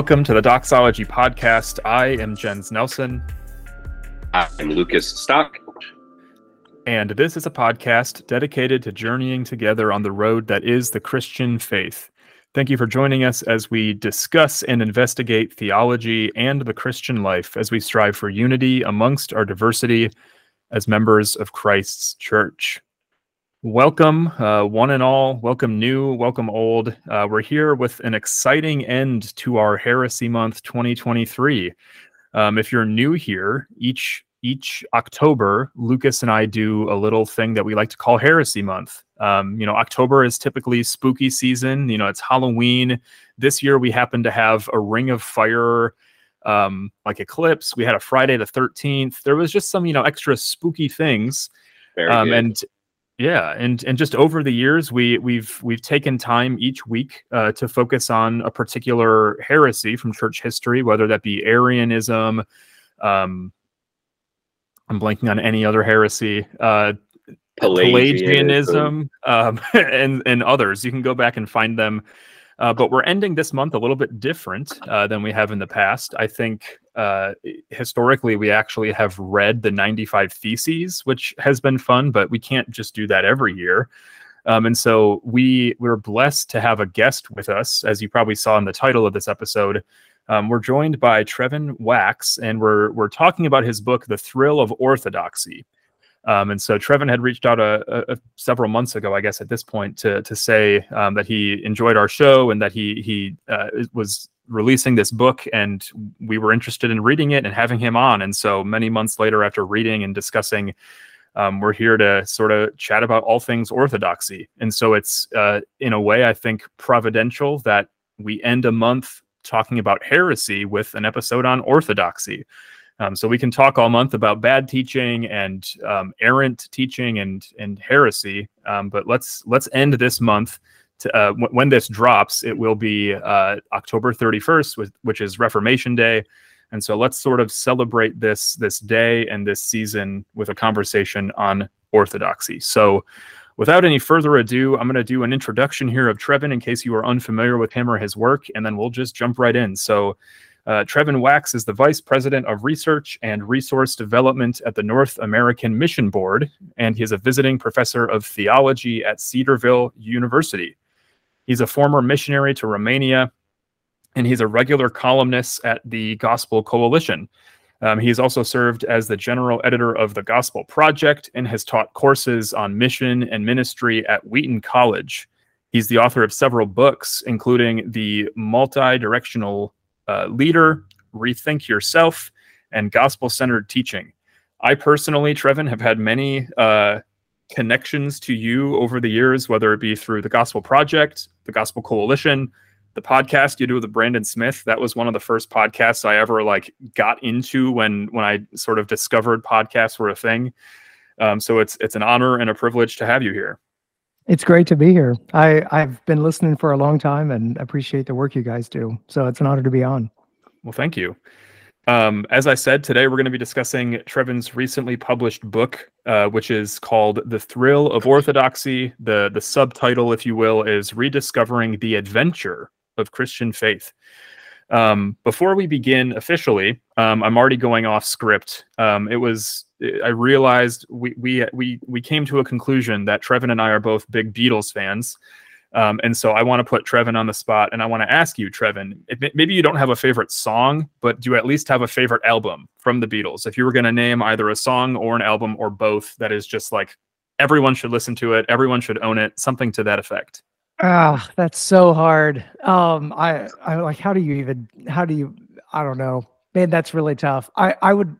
Welcome to the Doxology Podcast. I am Jens Nelson. I'm Lucas Stock. And this is a podcast dedicated to journeying together on the road that is the Christian faith. Thank you for joining us as we discuss and investigate theology and the Christian life as we strive for unity amongst our diversity as members of Christ's church. Welcome, uh, one and all. Welcome, new, welcome, old. Uh, we're here with an exciting end to our Heresy Month 2023. Um, if you're new here, each each October, Lucas and I do a little thing that we like to call Heresy Month. Um, you know, October is typically spooky season. You know, it's Halloween. This year we happen to have a Ring of Fire um, like eclipse. We had a Friday the 13th. There was just some, you know, extra spooky things. Um, and yeah, and and just over the years, we we've we've taken time each week uh, to focus on a particular heresy from church history, whether that be Arianism, um, I'm blanking on any other heresy. Uh, Pelagianism, um, and and others. You can go back and find them. Uh, but we're ending this month a little bit different uh, than we have in the past. I think uh, historically we actually have read the 95 Theses, which has been fun, but we can't just do that every year. Um, and so we we're blessed to have a guest with us, as you probably saw in the title of this episode. Um, we're joined by Trevin Wax, and we're we're talking about his book, The Thrill of Orthodoxy. Um, and so Trevin had reached out a, a, several months ago, I guess, at this point, to to say um, that he enjoyed our show and that he he uh, was releasing this book, and we were interested in reading it and having him on. And so many months later, after reading and discussing, um, we're here to sort of chat about all things orthodoxy. And so it's uh, in a way, I think, providential that we end a month talking about heresy with an episode on orthodoxy. Um, so we can talk all month about bad teaching and um, errant teaching and and heresy. Um, but let's let's end this month. To, uh, w- when this drops, it will be uh, October 31st, with, which is Reformation Day. And so let's sort of celebrate this this day and this season with a conversation on orthodoxy. So Without any further ado, I'm going to do an introduction here of Trevin in case you are unfamiliar with him or his work, and then we'll just jump right in. So, uh, Trevin Wax is the Vice President of Research and Resource Development at the North American Mission Board, and he is a visiting professor of theology at Cedarville University. He's a former missionary to Romania, and he's a regular columnist at the Gospel Coalition. Um, he has also served as the general editor of the Gospel Project and has taught courses on mission and ministry at Wheaton College. He's the author of several books, including The Multi Directional uh, Leader, Rethink Your Self, and Gospel Centered Teaching. I personally, Trevin, have had many uh, connections to you over the years, whether it be through the Gospel Project, the Gospel Coalition, the podcast you do with Brandon Smith, that was one of the first podcasts I ever like got into when when I sort of discovered podcasts were a thing. Um, so it's it's an honor and a privilege to have you here. It's great to be here. I I've been listening for a long time and appreciate the work you guys do. So it's an honor to be on. Well, thank you. Um, as I said, today we're going to be discussing Trevin's recently published book, uh, which is called "The Thrill of Orthodoxy." the The subtitle, if you will, is "Rediscovering the Adventure of Christian faith. Um, before we begin officially, um, I'm already going off script. Um, it was I realized we we we we came to a conclusion that Trevin and I are both big Beatles fans, um, and so I want to put Trevin on the spot, and I want to ask you, Trevin, if, maybe you don't have a favorite song, but do you at least have a favorite album from the Beatles? If you were going to name either a song or an album or both, that is just like everyone should listen to it, everyone should own it, something to that effect. Ah, that's so hard. Um, I, I like, how do you even, how do you, I don't know, man, that's really tough. I, I would,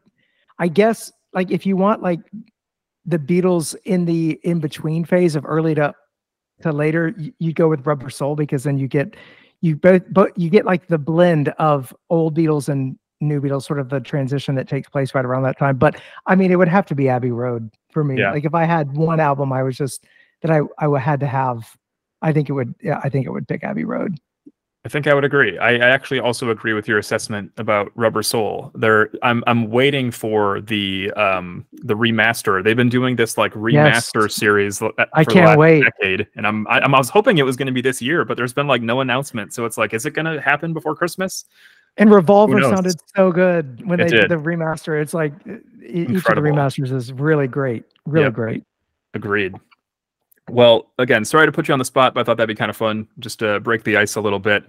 I guess, like, if you want, like, the Beatles in the in between phase of early to to later, you, you go with Rubber Soul because then you get, you both, but you get like the blend of old Beatles and new Beatles, sort of the transition that takes place right around that time. But I mean, it would have to be Abbey Road for me. Yeah. Like, if I had one album, I was just that I I had to have I think it would. Yeah, I think it would pick Abbey Road. I think I would agree. I, I, actually also agree with your assessment about Rubber Soul. There, I'm I'm waiting for the um the remaster. They've been doing this like remaster yes. series. I can't wait. Decade, and I'm I, I'm I was hoping it was going to be this year, but there's been like no announcement. So it's like, is it going to happen before Christmas? And Revolver sounded so good when it they did. did the remaster. It's like Incredible. each of the remasters is really great, really yep. great. Agreed. Well, again, sorry to put you on the spot, but I thought that'd be kind of fun just to break the ice a little bit.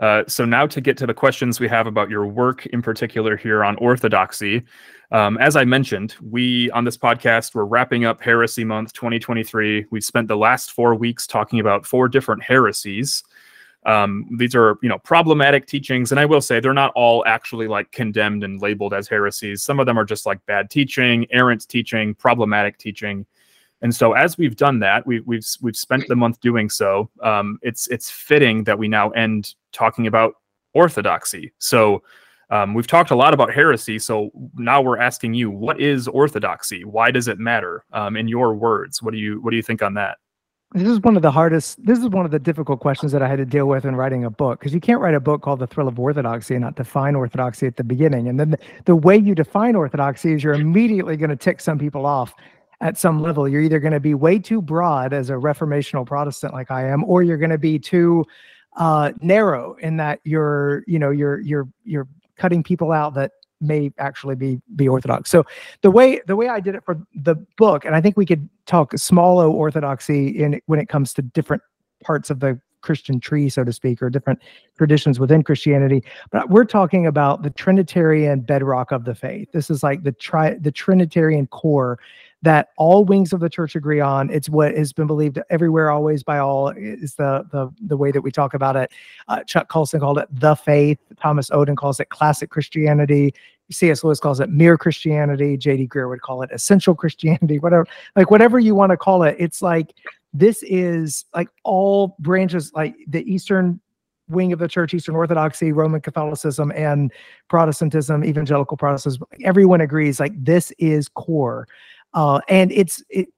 Uh, so now to get to the questions we have about your work in particular here on orthodoxy. Um, as I mentioned, we on this podcast we're wrapping up Heresy Month 2023. We've spent the last four weeks talking about four different heresies. Um, these are you know problematic teachings, and I will say they're not all actually like condemned and labeled as heresies. Some of them are just like bad teaching, errant teaching, problematic teaching. And so, as we've done that, we've we've we've spent the month doing so. Um, it's it's fitting that we now end talking about orthodoxy. So, um, we've talked a lot about heresy. So now we're asking you, what is orthodoxy? Why does it matter? Um, in your words, what do you what do you think on that? This is one of the hardest. This is one of the difficult questions that I had to deal with in writing a book because you can't write a book called The Thrill of Orthodoxy and not define orthodoxy at the beginning. And then the, the way you define orthodoxy is you're immediately going to tick some people off at some level. You're either going to be way too broad as a reformational Protestant like I am, or you're going to be too uh, narrow in that you're, you know, you're you're you're cutting people out that may actually be be orthodox. So the way the way I did it for the book, and I think we could talk small o orthodoxy in when it comes to different parts of the Christian tree, so to speak, or different traditions within Christianity. But we're talking about the Trinitarian bedrock of the faith. This is like the tri the Trinitarian core that all wings of the church agree on. It's what has been believed everywhere, always by all. Is the the the way that we talk about it. Uh, Chuck Colson called it the faith. Thomas Oden calls it classic Christianity. C.S. Lewis calls it mere Christianity. J.D. Greear would call it essential Christianity. Whatever, like whatever you want to call it. It's like this is like all branches, like the Eastern wing of the church, Eastern Orthodoxy, Roman Catholicism, and Protestantism, evangelical Protestantism. Everyone agrees like this is core uh, and it's it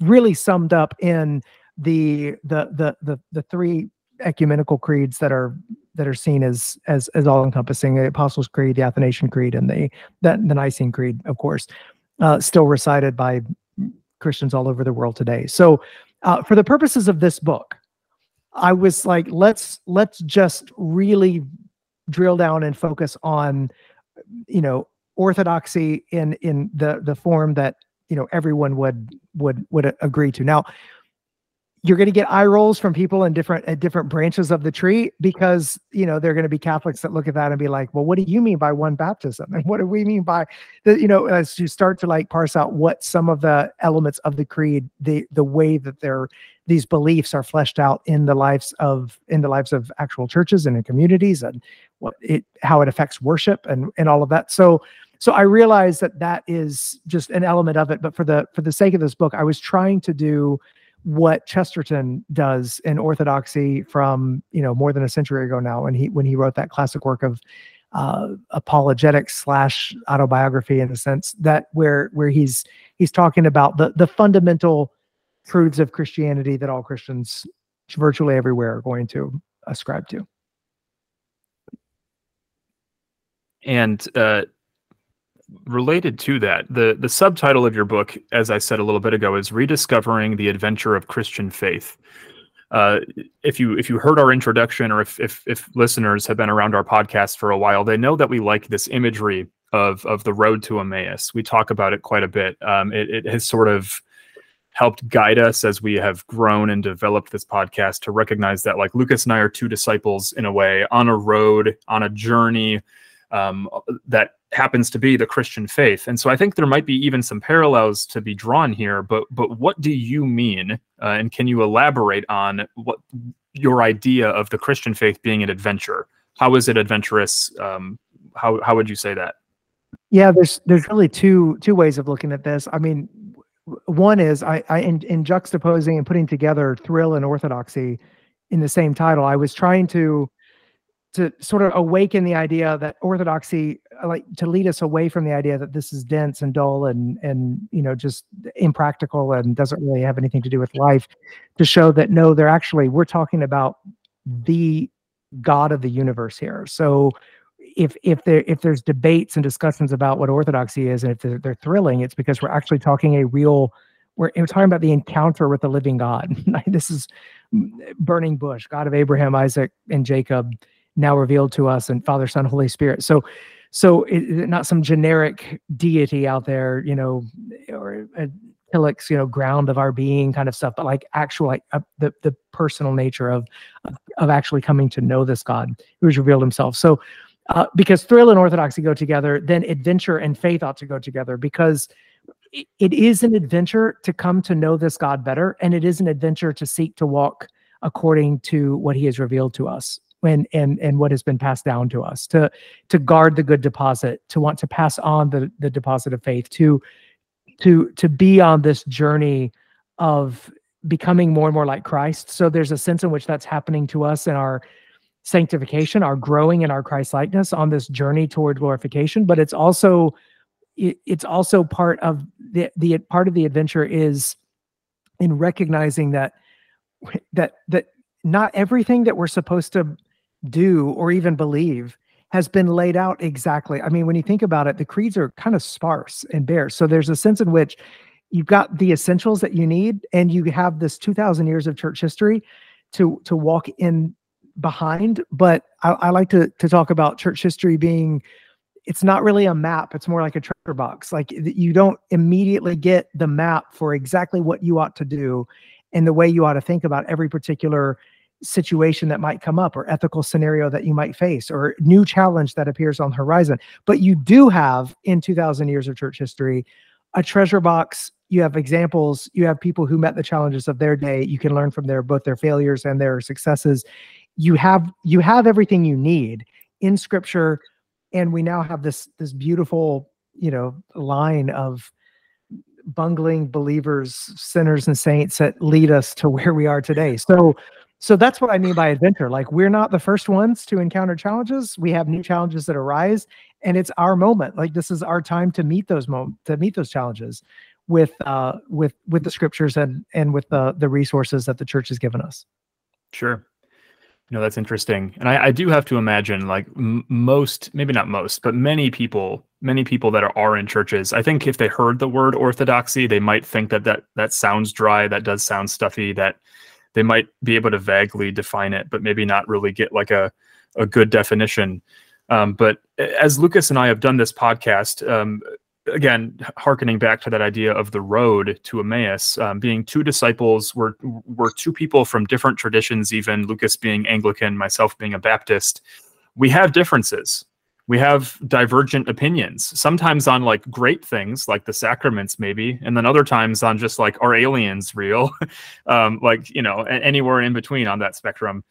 really summed up in the the the the, the three ecumenical creeds that are that are seen as as as all encompassing the apostles creed the athanasian creed and the the, the nicene creed of course uh, still recited by christians all over the world today. So uh, for the purposes of this book i was like let's let's just really drill down and focus on you know orthodoxy in in the the form that you know everyone would would would agree to. Now you're going to get eye rolls from people in different at different branches of the tree because you know they're going to be catholics that look at that and be like well what do you mean by one baptism? And what do we mean by the you know as you start to like parse out what some of the elements of the creed the the way that they're these beliefs are fleshed out in the lives of in the lives of actual churches and in communities and what it how it affects worship and and all of that. So so i realized that that is just an element of it but for the for the sake of this book i was trying to do what chesterton does in orthodoxy from you know more than a century ago now when he when he wrote that classic work of uh, apologetics slash autobiography in a sense that where where he's he's talking about the the fundamental truths of Christianity that all Christians virtually everywhere are going to ascribe to. And uh, related to that, the the subtitle of your book, as I said a little bit ago, is "Rediscovering the Adventure of Christian Faith." Uh, if you if you heard our introduction, or if, if if listeners have been around our podcast for a while, they know that we like this imagery of of the road to Emmaus. We talk about it quite a bit. Um, it, it has sort of helped guide us as we have grown and developed this podcast to recognize that like Lucas and I are two disciples in a way on a road, on a journey um, that happens to be the Christian faith. And so I think there might be even some parallels to be drawn here. But but what do you mean? Uh, and can you elaborate on what your idea of the Christian faith being an adventure? How is it adventurous? Um, how how would you say that? Yeah, there's there's really two two ways of looking at this. I mean, one is I, I in, in juxtaposing and putting together thrill and orthodoxy in the same title, I was trying to to sort of awaken the idea that orthodoxy uh, like to lead us away from the idea that this is dense and dull and and you know just impractical and doesn't really have anything to do with life to show that no they're actually we're talking about the God of the universe here. So if if there if there's debates and discussions about what orthodoxy is and if they're, they're thrilling, it's because we're actually talking a real we're, we're talking about the encounter with the living God. this is burning bush, God of Abraham, Isaac, and Jacob, now revealed to us, and Father, Son, Holy Spirit. So so it, not some generic deity out there, you know, or a Tillich's, you know, ground of our being kind of stuff, but like actual, like uh, the the personal nature of of actually coming to know this God who has revealed Himself. So, uh, because thrill and orthodoxy go together, then adventure and faith ought to go together because it is an adventure to come to know this God better, and it is an adventure to seek to walk according to what He has revealed to us and and and what has been passed down to us to to guard the good deposit to want to pass on the the deposit of faith to to to be on this journey of becoming more and more like Christ. So there's a sense in which that's happening to us in our sanctification our growing in our Christ likeness on this journey toward glorification. But it's also it, it's also part of the the part of the adventure is in recognizing that that that not everything that we're supposed to do or even believe has been laid out exactly. I mean, when you think about it, the creeds are kind of sparse and bare. So there's a sense in which you've got the essentials that you need, and you have this 2,000 years of church history to to walk in behind. But I, I like to to talk about church history being it's not really a map it's more like a treasure box like you don't immediately get the map for exactly what you ought to do and the way you ought to think about every particular situation that might come up or ethical scenario that you might face or new challenge that appears on the horizon. But you do have in 2000 years of church history a treasure box. You have examples, you have people who met the challenges of their day. You can learn from their both their failures and their successes. You have you have everything you need in scripture and we now have this this beautiful, you know, line of bungling believers, sinners and saints that lead us to where we are today. So so that's what I mean by adventure. Like we're not the first ones to encounter challenges. We have new challenges that arise, and it's our moment. Like this is our time to meet those moments, to meet those challenges with uh with with the scriptures and and with the the resources that the church has given us. Sure. No, that's interesting, and I, I do have to imagine, like m- most, maybe not most, but many people, many people that are, are in churches. I think if they heard the word orthodoxy, they might think that that that sounds dry, that does sound stuffy, that they might be able to vaguely define it, but maybe not really get like a, a good definition. Um, but as Lucas and I have done this podcast, um, again, harkening back to that idea of the road to Emmaus, um, being two disciples, we're, we're two people from different traditions, even Lucas being Anglican, myself being a Baptist. We have differences we have divergent opinions sometimes on like great things like the sacraments maybe and then other times on just like are aliens real? Um like you know anywhere in between on that spectrum.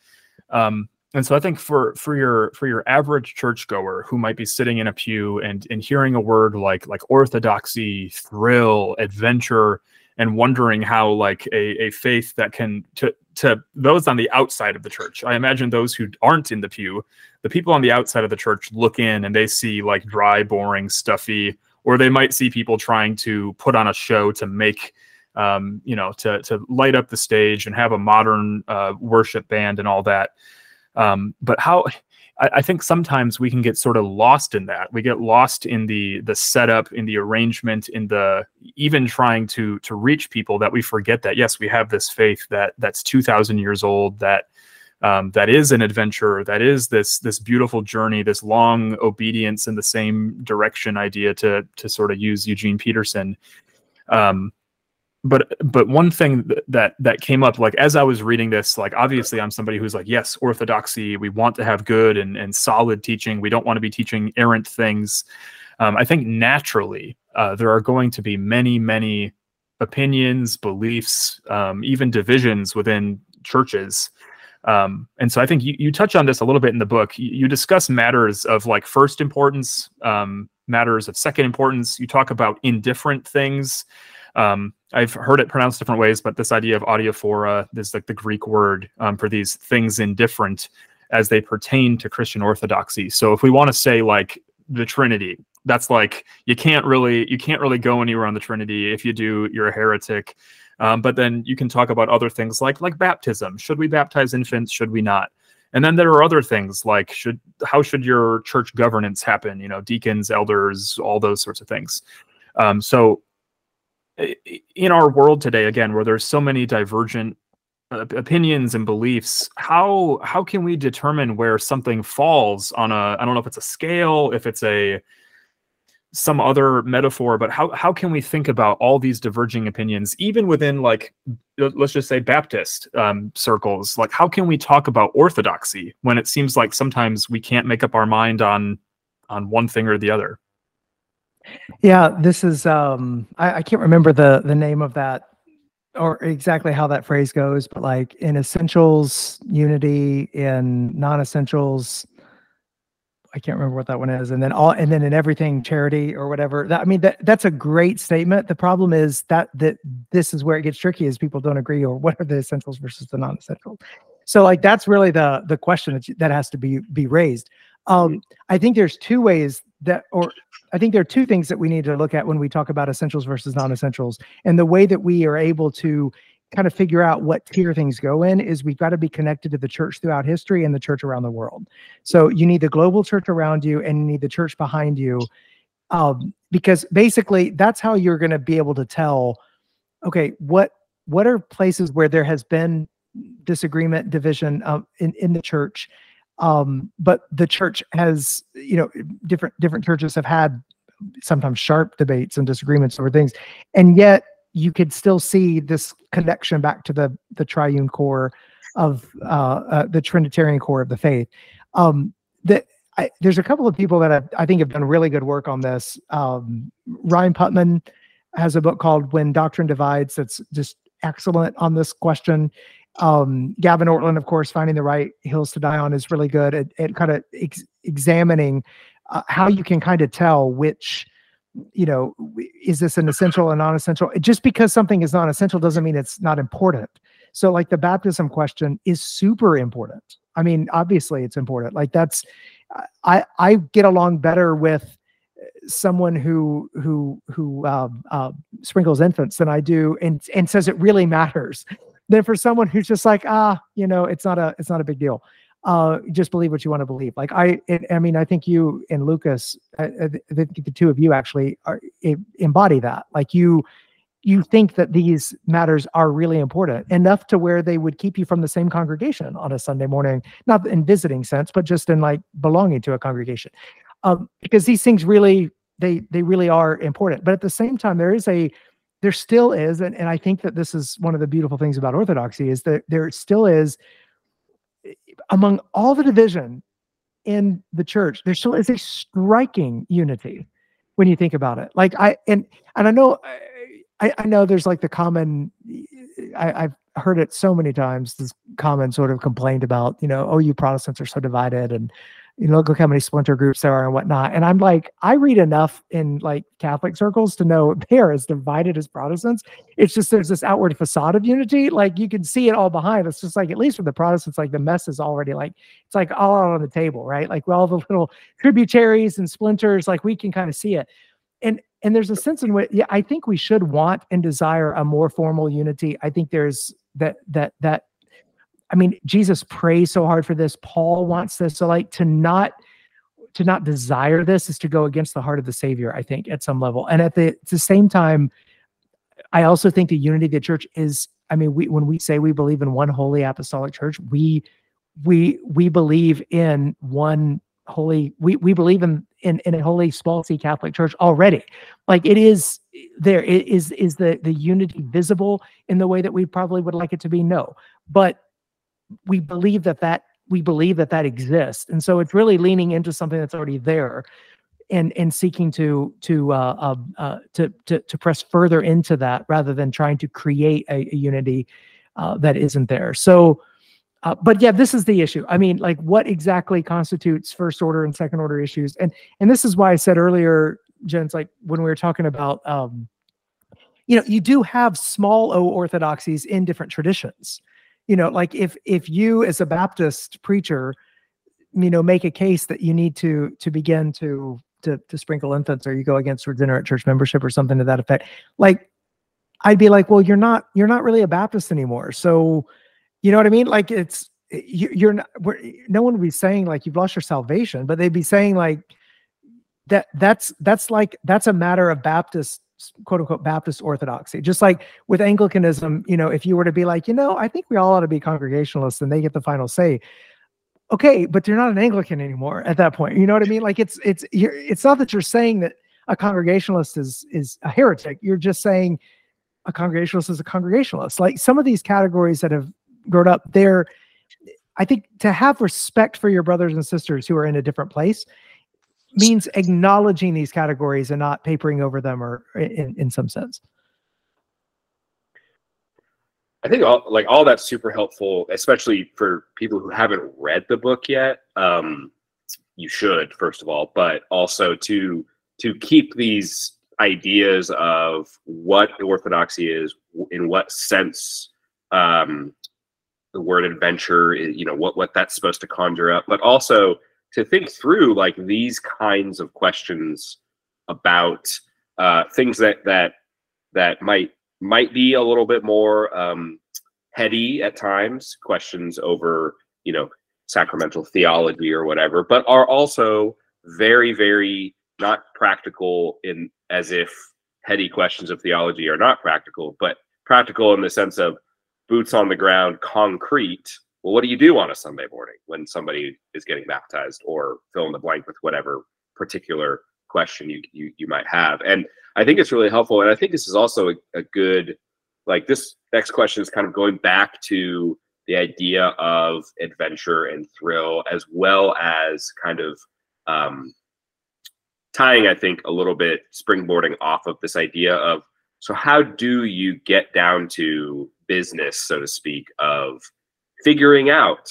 Um and so i think for for your for your average churchgoer who might be sitting in a pew and and hearing a word like like orthodoxy thrill adventure and wondering how like a, a faith that can to to those on the outside of the church i imagine those who aren't in the pew the people on the outside of the church look in and they see like dry boring stuffy or they might see people trying to put on a show to make um, you know to to light up the stage and have a modern uh, worship band and all that. Um, but how I, I, think sometimes we can get sort of lost in that. We get lost in the the setup, in the arrangement, in the even trying to to reach people that we forget that yes, we have this faith that that's two thousand years old that. Um, that is an adventure that is this this beautiful journey this long obedience in the same direction idea to to sort of use eugene peterson um, but but one thing that that came up like as i was reading this like obviously i'm somebody who's like yes orthodoxy we want to have good and, and solid teaching. We don't want to be teaching errant things. Um, i think naturally uh, there are going to be many many opinions beliefs um, even divisions within churches. Um, and so i think you, you touch on this a little bit in the book. You, discuss matters of like first importance um, matters of second importance. You talk about indifferent things um, I've heard it pronounced different ways, but this idea of adiaphora is like the Greek word um, for these things indifferent as they pertain to Christian orthodoxy. So if we want to say like the Trinity, that's like you can't really you can't really go anywhere on the Trinity. If you do, you're a heretic. Um, but then you can talk about other things like like baptism. Should we baptize infants? Should we not? And then there are other things like should how should your church governance happen? You know, deacons, elders, all those sorts of things. Um, so in our world today, again, where there's so many divergent uh, opinions and beliefs, how how can we determine where something falls on a I don't know if it's a scale, if it's a some other metaphor, but how how can we think about all these diverging opinions, even within like let's just say Baptist um, circles? Like, how can we talk about orthodoxy when it seems like sometimes we can't make up our mind on on one thing or the other? Yeah, this is um I, I can't remember the the name of that or exactly how that phrase goes, but like in essentials, unity, in non-essentials, I can't remember what that one is, and then all, and then in everything, charity or whatever. That, I mean, that that's a great statement. The problem is that that this is where it gets tricky, is people don't agree, or what are the essentials versus the non-essentials. So, like, that's really the the question that, that has to be be raised. Um, I think there's two ways that, or I think there are two things that we need to look at when we talk about essentials versus non-essentials, and the way that we are able to kind of figure out what tier things go in is we've got to be connected to the church throughout history and the church around the world. So you need the global church around you and you need the church behind you. Um, because basically that's how you're going to be able to tell, okay, what what are places where there has been disagreement, division um, in in the church, um, but the church has, you know, different different churches have had sometimes sharp debates and disagreements over things, and yet you could still see this connection back to the the triune core of uh, uh, the Trinitarian core of the faith. Um, that there's a couple of people that have, I think have done really good work on this. Um, Rhyne Putman has a book called "When Doctrine Divides" that's just excellent on this question. Um, Gavin Ortlund, of course, finding the right hills to die on is really good at, at kind of ex- examining uh, how you can kind of tell which you know, is this an essential and non-essential? Just because something is non-essential doesn't mean it's not important. So like the baptism question is super important. I mean, obviously it's important. Like that's I I get along better with someone who who who uh, uh, sprinkles infants than I do and and says it really matters than for someone who's just like ah you know it's not a it's not a big deal uh, just believe what you want to believe. Like I, it, I mean, I think you and Lucas, I, I think the two of you actually are embody that. Like you, you think that these matters are really important enough to where they would keep you from the same congregation on a Sunday morning, not in visiting sense, but just in like belonging to a congregation, um, because these things really, they they really are important. But at the same time, there is a there still is, and, and I think that this is one of the beautiful things about Orthodoxy is that there still is eh, among all the division in the church, there still is a striking unity when you think about it. Like I and and I know I, I know there's like the common I, I've heard it so many times, this common sort of complaint about, you know, oh, you Protestants are so divided and you know, look how many splinter groups there are and whatnot. And I'm like, I read enough in like Catholic circles to know they are as divided as Protestants. It's just there's this outward facade of unity. Like you can see it all behind. It's just like, at least for the Protestants, like the mess is already like, it's like all out on the table, right? Like all the little tributaries and splinters, like we can kind of see it. And and there's a sense in which yeah, I think we should want and desire a more formal unity. I think there's that that that I mean, Jesus prays so hard for this. Paul wants this. So like to not to not desire this is to go against the heart of the Savior, I think, at some level. And at the, at the same time, I also think the unity of the church is, I mean, we when we say we believe in one holy apostolic church, we we we believe in one holy, we we believe in in, in a holy small c Catholic church already. Like it is there, it is is the the unity visible in the way that we probably would like it to be? No. But we believe that that we believe that that exists. And so it's really leaning into something that's already there and and seeking to to uh, uh, uh, to, to to press further into that rather than trying to create a, a unity uh, that isn't there. So uh, but yeah this is the issue. I mean like what exactly constitutes first order and second order issues? And and this is why i said earlier Jens, like when we were talking about um you know you do have small o orthodoxies in different traditions you know like if if you as a baptist preacher you know make a case that you need to to begin to to, to sprinkle infants or you go against regenerate church membership or something to that effect like i'd be like well you're not you're not really a baptist anymore. So you know what i mean? Like it's you, you're not no one would be saying like you've lost your salvation but they'd be saying like that that's that's like that's a matter of baptist quote unquote baptist orthodoxy. Just like with anglicanism you know if you were to be like you know i think we all ought to be congregationalists and they get the final say. Okay but you're not an anglican anymore at that point. You know what i mean? Like it's it's you're, it's not that you're saying that a congregationalist is is a heretic. You're just saying a congregationalist is a congregationalist. Like some of these categories that have grown up they're I think to have respect for your brothers and sisters who are in a different place means acknowledging these categories and not papering over them or in, in some sense. I think all like all that's super helpful, especially for people who haven't read the book yet. Um, you should first of all, but also to to keep these ideas of what orthodoxy is, in what sense um, the word adventure you know what what that's supposed to conjure up but also to think through like these kinds of questions about uh, things that that that might might be a little bit more um, heady at times questions over you know sacramental theology or whatever but are also very very not practical in as if heady questions of theology are not practical but practical in the sense of boots on the ground, concrete. Well, what do you do on a Sunday morning when somebody is getting baptized, or fill in the blank with whatever particular question you you, you might have? And I think it's really helpful. And I think this is also a, a good, like this next question is kind of going back to the idea of adventure and thrill, as well as kind of um, tying, I think, a little bit springboarding off of this idea of so how do you get down to business, so to speak, of figuring out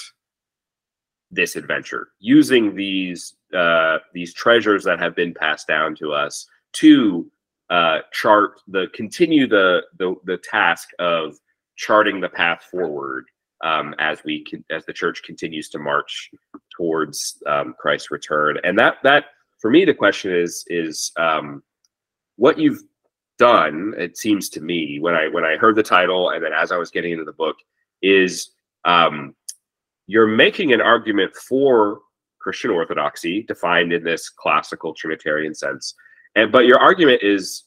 this adventure using these uh, these treasures that have been passed down to us to uh, chart the continue the, the the task of charting the path forward um, as we can, as the church continues to march towards um, Christ's return. And that that for me the question is is um, what you've done, it seems to me, when I when I heard the title and then as I was getting into the book, is um, you're making an argument for Christian orthodoxy, defined in this classical Trinitarian sense, and but your argument is,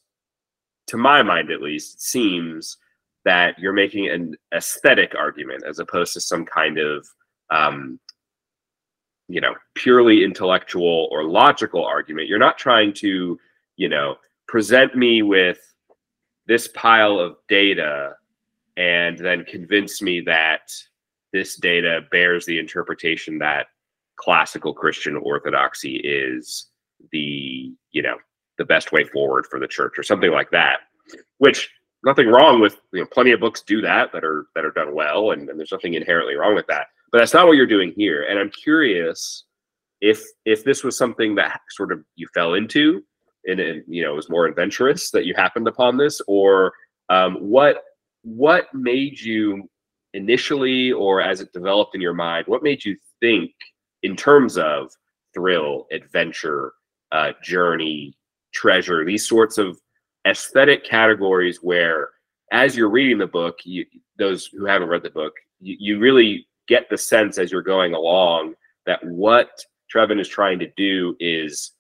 to my mind at least, seems that you're making an aesthetic argument as opposed to some kind of um, you know purely intellectual or logical argument. You're not trying to you know present me with this pile of data and then convince me that this data bears the interpretation that classical Christian orthodoxy is the, you know, the best way forward for the church or something like that. Which nothing wrong with you know plenty of books do that that are that are done well and, and there's nothing inherently wrong with that. But that's not what you're doing here. And I'm curious if if this was something that sort of you fell into and you know was more adventurous that you happened upon this, or um, what what made you initially, or as it developed in your mind, what made you think in terms of thrill, adventure, uh, journey, treasure, these sorts of aesthetic categories where as you're reading the book, you, those who haven't read the book, you, you really get the sense as you're going along that what Trevin is trying to do is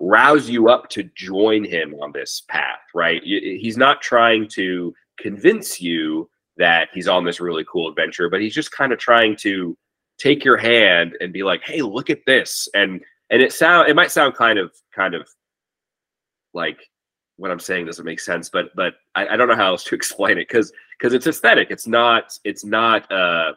rouse you up to join him on this path, right? He's not trying to convince you that he's on this really cool adventure, but he's just kind of trying to take your hand and be like, "Hey, look at this." And and it sound it might sound kind of kind of like what I'm saying doesn't make sense, but but I, I don't know how else to explain it because because it's aesthetic. It's not it's not uh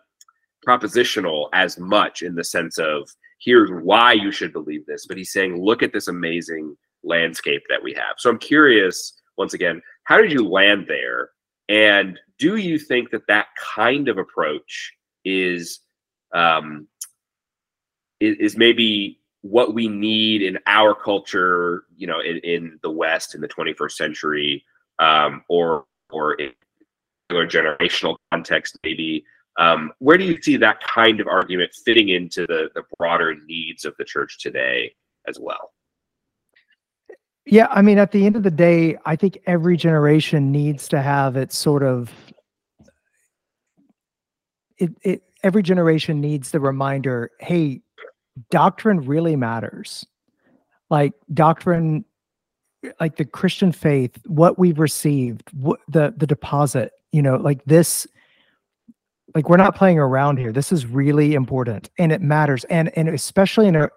propositional as much in the sense of here's why you should believe this, but he's saying, look at this amazing landscape that we have. So I'm curious, once again, how did you land there? And do you think that that kind of approach is um, is, is maybe what we need in our culture, you know, in, in the West in the 21st century, um, or or in a generational context, maybe um, where do you see that kind of argument fitting into the, the broader needs of the church today as well? Yeah, I mean, at the end of the day, I think every generation needs to have its sort of it, it every generation needs the reminder, hey, doctrine really matters. Like doctrine like the Christian faith, what we've received, what the the deposit, you know, like this like we're not playing around here. This is really important and it matters. And and especially in a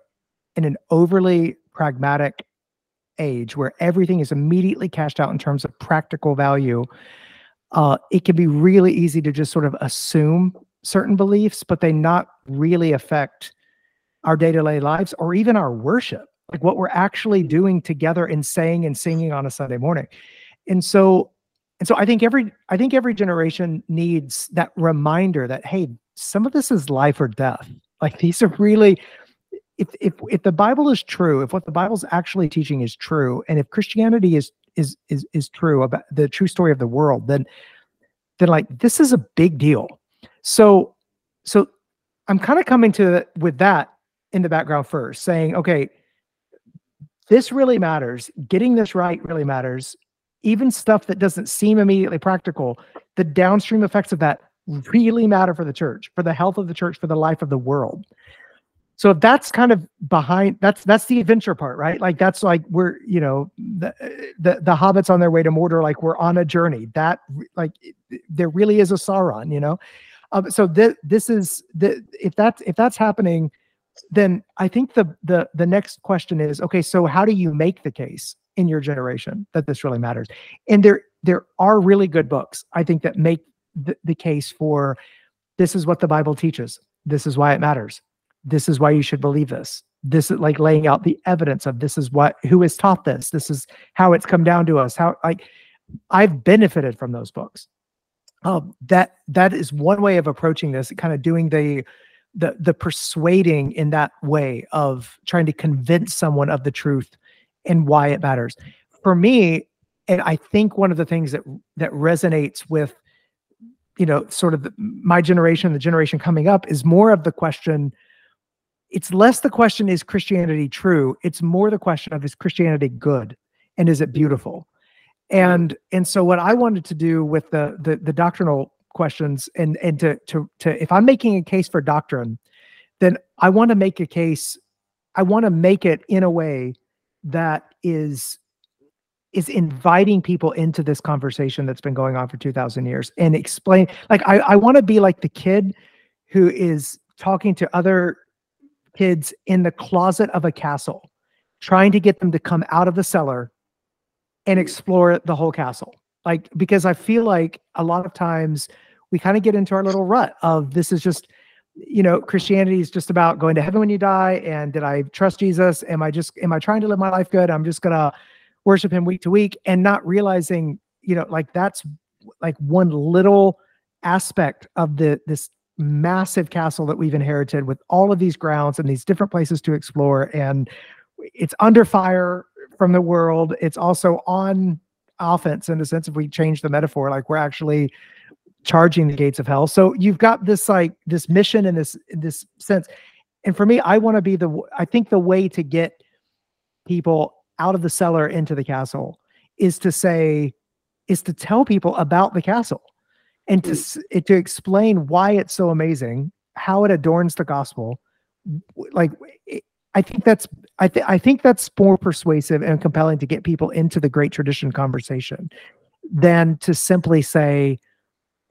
in an overly pragmatic age where everything is immediately cashed out in terms of practical value, uh, it can be really easy to just sort of assume certain beliefs, but they not really affect our day-to-day lives or even our worship like what we're actually doing together and saying and singing on a Sunday morning. And so and so I think every I think every generation needs that reminder that hey, some of this is life or death. Like these are really if if if the Bible is true, if what the Bible's actually teaching is true, and if Christianity is is is is true about the true story of the world, then then like this is a big deal. So so I'm kind of coming to with that in the background first, saying, okay, this really matters. Getting this right really matters. Even stuff that doesn't seem immediately practical, the downstream effects of that really matter for the church, for the health of the church, for the life of the world. So that's kind of behind that's that's the adventure part, right? Like that's like we're, you know, the the, the hobbits on their way to Mordor, like we're on a journey. That like there really is a Sauron, you know. Um, so this this is the if that's if that's happening, then I think the the the next question is okay. So how do you make the case in your generation that this really matters? And there there are really good books I think that make the, the case for this is what the Bible teaches. This is why it matters. This is why you should believe this. This is like laying out the evidence of this is what who has taught this. This is how it's come down to us. How like I've benefited from those books. Um, that that is one way of approaching this, kind of doing the the the persuading in that way of trying to convince someone of the truth and why it matters for me and i think one of the things that that resonates with you know sort of the, my generation the generation coming up is more of the question it's less the question is christianity true? It's more the question of is christianity good? And is it beautiful? And and so what i wanted to do with the the, the doctrinal questions and and to to to if i'm making a case for doctrine then i want to make a case i want to make it in a way that is is inviting people into this conversation that's been going on for 2000 years and explain like i i want to be like the kid who is talking to other kids in the closet of a castle trying to get them to come out of the cellar and mm. explore the whole castle. Like because i feel like a lot of times we kind of get into our little rut of this is just you know christianity is just about going to heaven when you die and did i trust jesus? Am i just am i trying to live my life good? I'm just gonna worship him week to week and not realizing you know like that's like one little aspect of the this massive castle that we've inherited with all of these grounds and these different places to explore and it's under fire from the world. It's also on offense in the sense if we change the metaphor like we're actually charging the gates of hell. So you've got this like this mission in this in this sense. And for me i want to be the i think the way to get people out of the cellar into the castle is to say is to tell people about the castle and to mm. to explain why it's so amazing how it adorns the gospel like i think that's I, th- I think that's more persuasive and compelling to get people into the great tradition conversation than to simply say,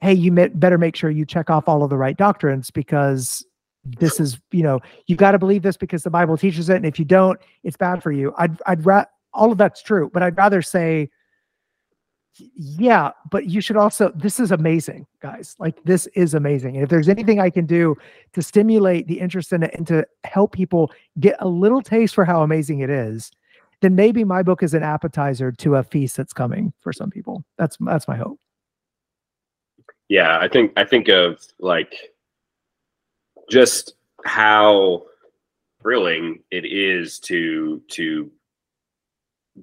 hey, you better make sure you check off all of the right doctrines because this is, you know, you got to believe this because the Bible teaches it. And if you don't, it's bad for you. I'd, I'd rather, all of that's true, but I'd rather say, yeah, but you should also, this is amazing, guys. Like, this is amazing. And if there's anything I can do to stimulate the interest in it and to help people get a little taste for how amazing it is, then maybe my book is an appetizer to a feast that's coming for some people. That's that's my hope. Yeah, I think I think of like just how thrilling it is to to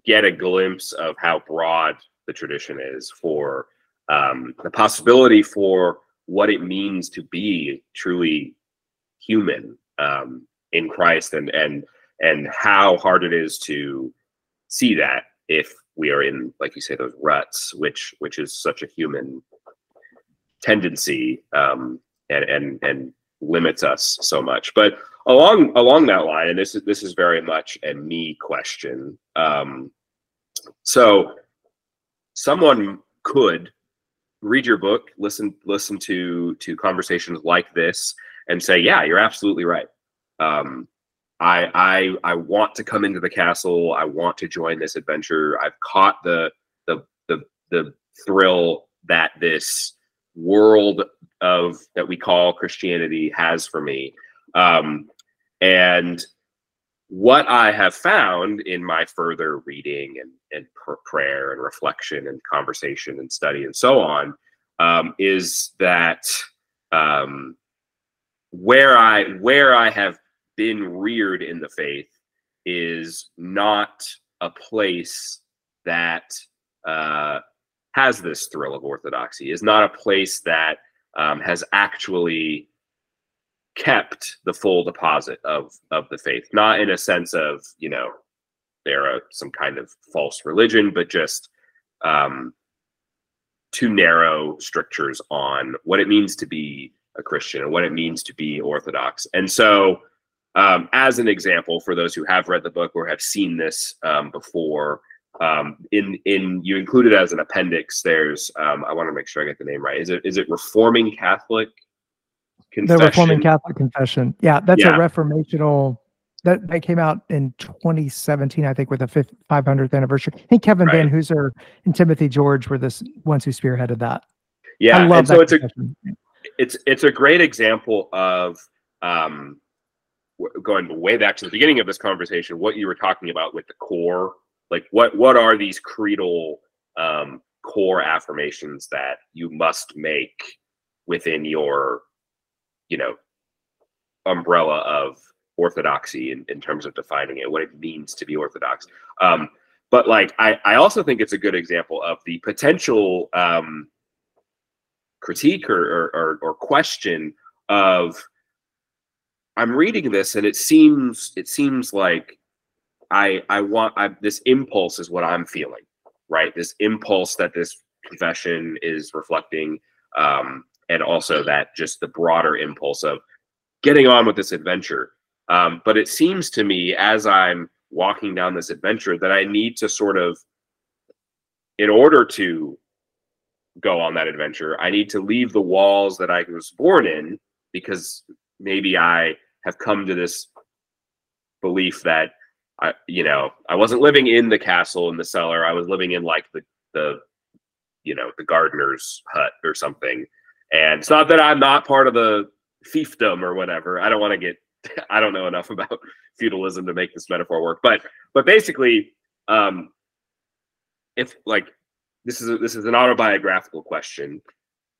get a glimpse of how broad the tradition is, for um, the possibility for what it means to be truly human um, in Christ, and and and how hard it is to see that if we are in, like you say, those ruts, which which is such a human tendency, um, and and and limits us so much. But along along that line, and this is this is very much a me question. Um, so someone could read your book, listen listen to to conversations like this, and say, "Yeah, you're absolutely right." Um, I I I want to come into the castle. I want to join this adventure. I've caught the the the the thrill that this world of that we call Christianity has for me. Um, and what I have found in my further reading and, and prayer and reflection and conversation and study and so on um, is that um, where I where I have been reared in the faith is not a place that uh, has this thrill of orthodoxy. Is not a place that um, has actually kept the full deposit of of the faith. Not in a sense of you know they're a, some kind of false religion but just um too narrow strictures on what it means to be a christian and what it means to be orthodox. And so um, as an example for those who have read the book or have seen this um, before um, in in you included as an appendix. There's um, i want to make sure i get the name right. Is it is it reforming catholic Confession. The Reforming Catholic Confession. Yeah, that's yeah. a reformational that, that came out in 2017, I think, with the 500th anniversary. I think Kevin right. Vanhoozer and Timothy George were the ones who spearheaded that. Yeah, I love and so it's confession. a it's it's a great example of um, going way back to the beginning of this conversation. What you were talking about with the core, like what what are these creedal um, core affirmations that you must make within your you know umbrella of orthodoxy in, in terms of defining it, what it means to be orthodox. Um, but like I, I also think it's a good example of the potential um, critique or, or, or question of I'm reading this and it seems it seems like I I want I, this impulse is what I'm feeling, right? This impulse that this confession is reflecting um, and also that just the broader impulse of getting on with this adventure. Um, but it seems to me as I'm walking down this adventure that I need to sort of, in order to go on that adventure, I need to leave the walls that I was born in because maybe I have come to this belief that I, you know, I wasn't living in the castle in the cellar. I was living in like the the, you know, the gardener's hut or something. And it's not that I'm not part of the fiefdom or whatever. I don't want to get I don't know enough about feudalism to make this metaphor work. But but basically, um, if like this is a, this is an autobiographical question,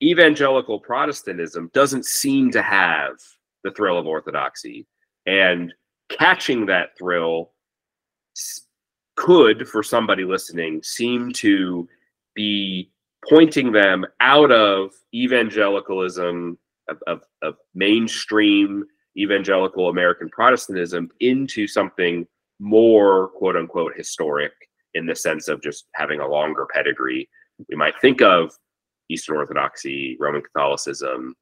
evangelical Protestantism doesn't seem to have the thrill of orthodoxy, and catching that thrill could, for somebody listening, seem to be pointing them out of evangelicalism, of, of, of mainstream evangelical American Protestantism into something more quote unquote historic in the sense of just having a longer pedigree. We might think of Eastern Orthodoxy, Roman Catholicism,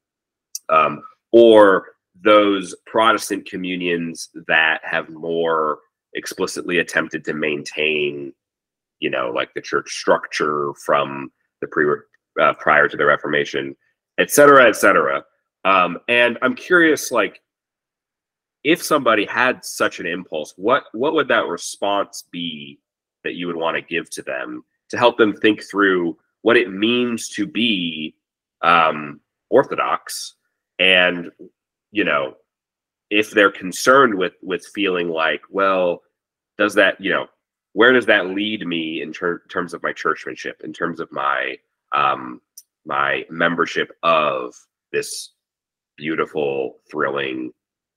um, or those Protestant communions that have more explicitly attempted to maintain, you know, like the church structure from the pre uh, prior to the Reformation, et cetera, et cetera. Um, and I'm curious, like, if somebody had such an impulse, what what would that response be that you would want to give to them to help them think through what it means to be um, orthodox, and you know, if they're concerned with with feeling like, well, does that you know where does that lead me in ter- terms of my churchmanship, in terms of my um, my membership of this beautiful, thrilling,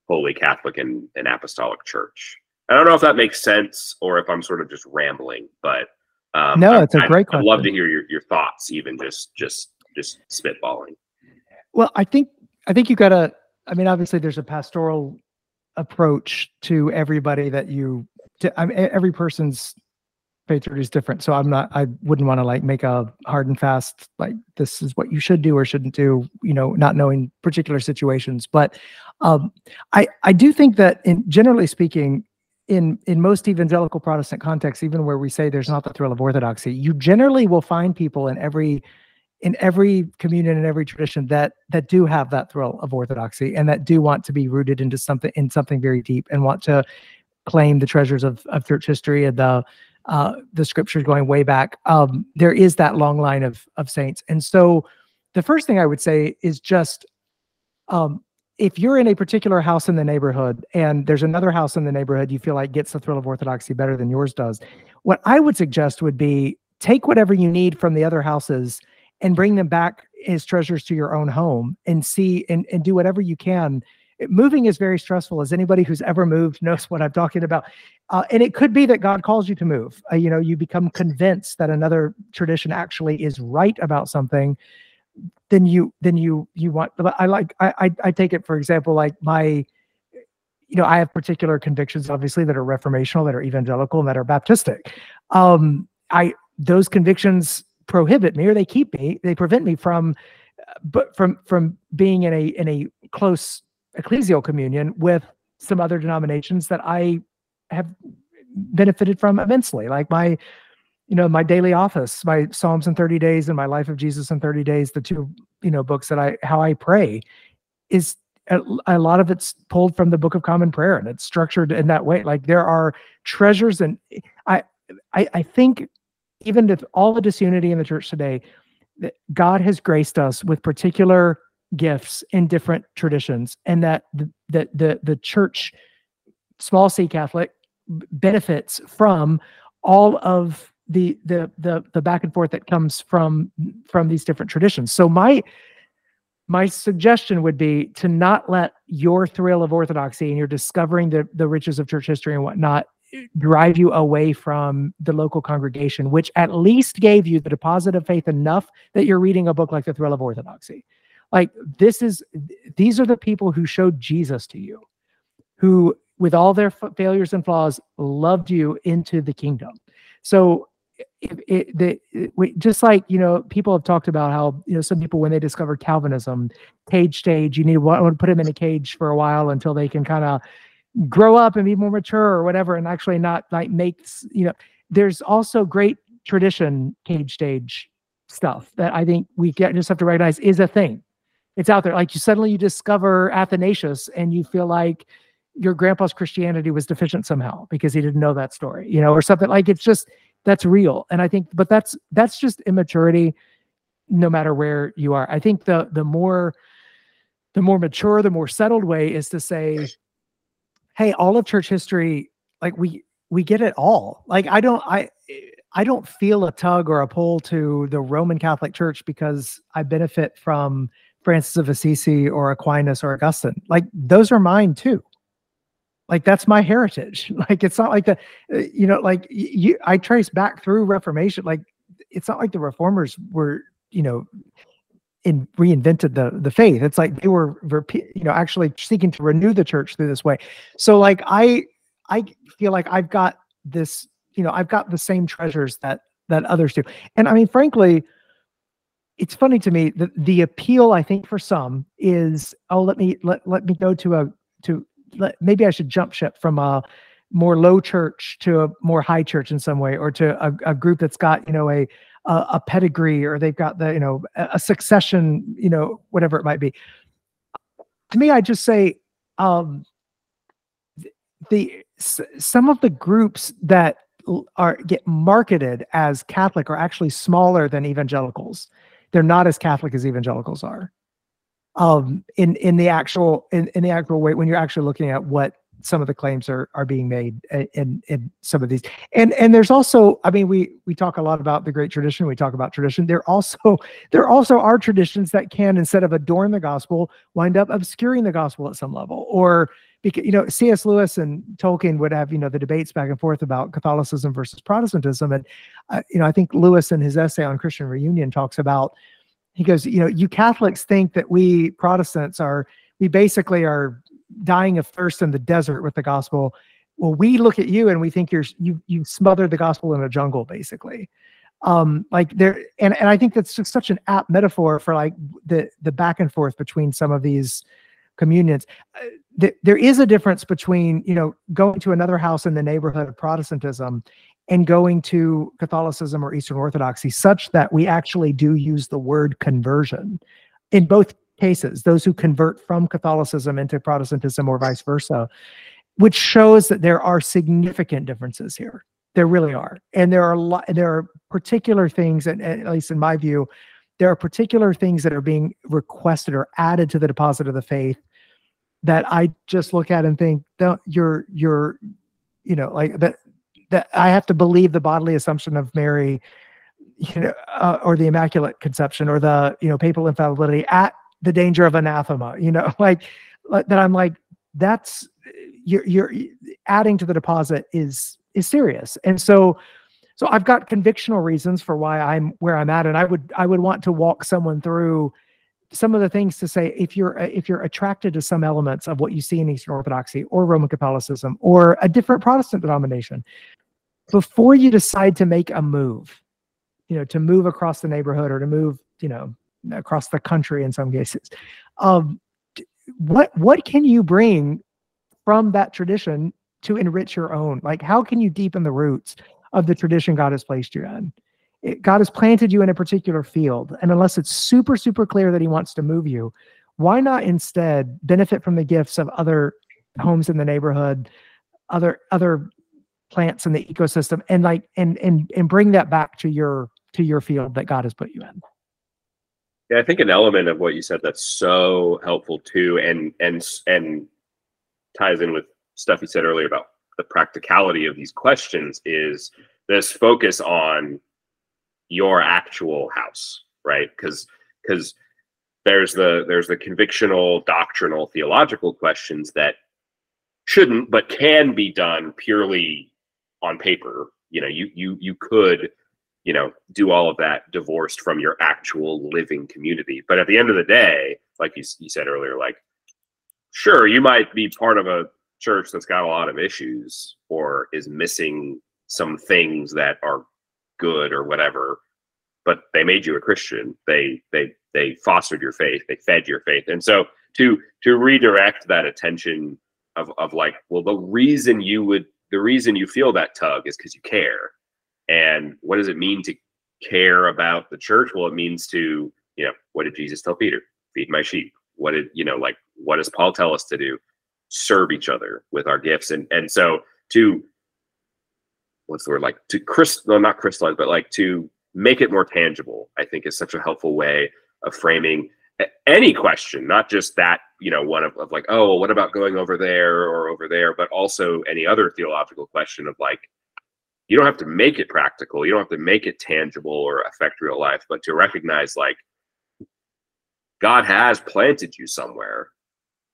holy Catholic and, and apostolic church? I don't know if that makes sense or if I'm sort of just rambling, but um, no, it's a great I'd, I'd love to hear your, your thoughts, even just just just spitballing. Well, I think I think you got to. I mean, obviously, there's a pastoral approach to everybody that you to I mean, every person's faith tradition is different. So I'm not. I wouldn't want to like make a hard and fast like this is what you should do or shouldn't do. You know, not knowing particular situations. But um, I I do think that in generally speaking, in in most evangelical Protestant contexts, even where we say there's not the thrill of orthodoxy, you generally will find people in every in every communion and every tradition that that do have that thrill of orthodoxy and that do want to be rooted into something in something very deep and want to claim the treasures of, of church history and the uh, the scriptures going way back. Um, there is that long line of of saints, and so the first thing I would say is just um, if you're in a particular house in the neighborhood and there's another house in the neighborhood you feel like gets the thrill of orthodoxy better than yours does, what I would suggest would be take whatever you need from the other houses and bring them back as treasures to your own home and see and, and do whatever you can. Moving is very stressful as anybody who's ever moved knows what i'm talking about. Uh, and it could be that god calls you to move. Uh, you know you become convinced that another tradition actually is right about something then you then you you want i like i i take it for example like my you know i have particular convictions obviously that are reformational that are evangelical and that are baptistic. Um i those convictions prohibit me or they keep me they prevent me from but from from being in a in a close ecclesial communion with some other denominations that I have benefited from immensely, like my, you know, my daily office, my Psalms in 30 days and my Life of Jesus in 30 days, the two, you know, books that I, how I pray is a, a lot of it's pulled from the Book of Common Prayer and it's structured in that way. Like there are treasures and I, I, I think even with all the disunity in the church today, that God has graced us with particular gifts in different traditions and that the the the, the church small c catholic benefits from all of the, the the the back and forth that comes from from these different traditions. So my my suggestion would be to not let your thrill of orthodoxy and your discovering the the riches of church history and whatnot drive you away from the local congregation which at least gave you the deposit of faith enough that you're reading a book like the thrill of orthodoxy like this is these are the people who showed Jesus to you, who with all their f- failures and flaws loved you into the kingdom. So it, it, the, it, we, just like you know people have talked about how you know some people when they discover calvinism cage stage you need to put them in a cage for a while until they can kind of grow up and be more mature or whatever and actually not like make you know there's also great tradition cage stage stuff that i think we get, just have to recognize is a thing it's out there. Like you suddenly you discover Athanasius and you feel like your grandpa's Christianity was deficient somehow because he didn't know that story, you know, or something like it's just that's real. And I think, but that's that's just immaturity, no matter where you are. I think the the more the more mature, the more settled way is to say, hey, all of church history, like we we get it all. Like I don't I I don't feel a tug or a pull to the Roman Catholic Church because I benefit from Francis of Assisi or Aquinas or Augustine. Like those are mine too. Like that's my heritage. Like it's not like the, uh, you know, like you. I trace back through Reformation. Like it's not like the reformers were, you know, in reinvented the the faith. It's like they were, you know, actually seeking to renew the church through this way. So like I, I feel like I've got this, you know, I've got the same treasures that that others do. And I mean, frankly, it's funny to me that the appeal I think for some is oh let me let, let me go to a to let, maybe I should jump ship from a more low church to a more high church in some way or to a, a group that's got you know a, a a pedigree or they've got the you know a succession you know whatever it might be to me I just say um the some of the groups that are get marketed as Catholic are actually smaller than evangelicals they're not as Catholic as evangelicals are. Um, in in the actual in, in the actual way when you're actually looking at what some of the claims are are being made in in some of these. And and there's also i mean we we talk a lot about the great tradition. We talk about tradition. There also there also are traditions that can instead of adorn the gospel wind up obscuring the gospel at some level. Or because you know C.S. Lewis and Tolkien would have you know the debates back and forth about Catholicism versus Protestantism, and uh, you know I think Lewis in his essay on Christian reunion talks about he goes you know you Catholics think that we Protestants are we basically are dying of thirst in the desert with the gospel. well, we look at you and we think you're you you smothered the gospel in a jungle, basically. Um, like there, and and I think that's just such an apt metaphor for like the the back and forth between some of these communions. Uh, th- there is a difference between you know going to another house in the neighborhood of Protestantism and going to Catholicism or Eastern Orthodoxy, such that we actually do use the word conversion in both cases. Those who convert from Catholicism into Protestantism or vice versa which shows that there are significant differences here. There really are, and there are a lot. There are particular things, and at least in my view, there are particular things that are being requested or added to the deposit of the faith that I just look at and think, don't you're you're, you know, like that that I have to believe the bodily assumption of Mary, you know, uh, or the Immaculate Conception or the you know papal infallibility at the danger of anathema. You know, like that. I'm like that's you're, you're adding to the deposit is is serious and so so i've got convictional reasons for why i'm where i'm at and i would i would want to walk someone through some of the things to say if you're if you're attracted to some elements of what you see in eastern orthodoxy or roman catholicism or a different protestant denomination before you decide to make a move you know to move across the neighborhood or to move you know across the country in some cases um what what can you bring from that tradition to enrich your own. Like, how can you deepen the roots of the tradition God has placed you in? It, God has planted you in a particular field. And unless it's super, super clear that He wants to move you, why not instead benefit from the gifts of other homes in the neighborhood, other other plants in the ecosystem, and like and and and bring that back to your to your field that God has put you in. Yeah, I think an element of what you said that's so helpful too, and and and ties in with stuff you said earlier about the practicality of these questions is this focus on your actual house right? Because because there's the there's the convictional doctrinal theological questions that shouldn't but can be done purely on paper. You know you you you could you know do all of that divorced from your actual living community. But at the end of the day like you, you said earlier like sure you might be part of a church that's got a lot of issues or is missing some things that are good or whatever but they made you a christian. They they they fostered your faith. They fed your faith. And so to to redirect that attention of of like well the reason you would the reason you feel that tug is because you care and what does it mean to care about the church? Well it means to you know what did jesus tell peter? Feed my sheep. What did you know like what does paul tell us to do? Serve each other with our gifts. And and so to what's the word? Like to crystal no, not crystallize but like to make it more tangible i think is such a helpful way of framing any question not just that you know one of, of like oh well, what about going over there or over there? But also any other theological question of like you don't have to make it practical. You don't have to make it tangible or affect real life but to recognize like god has planted you somewhere.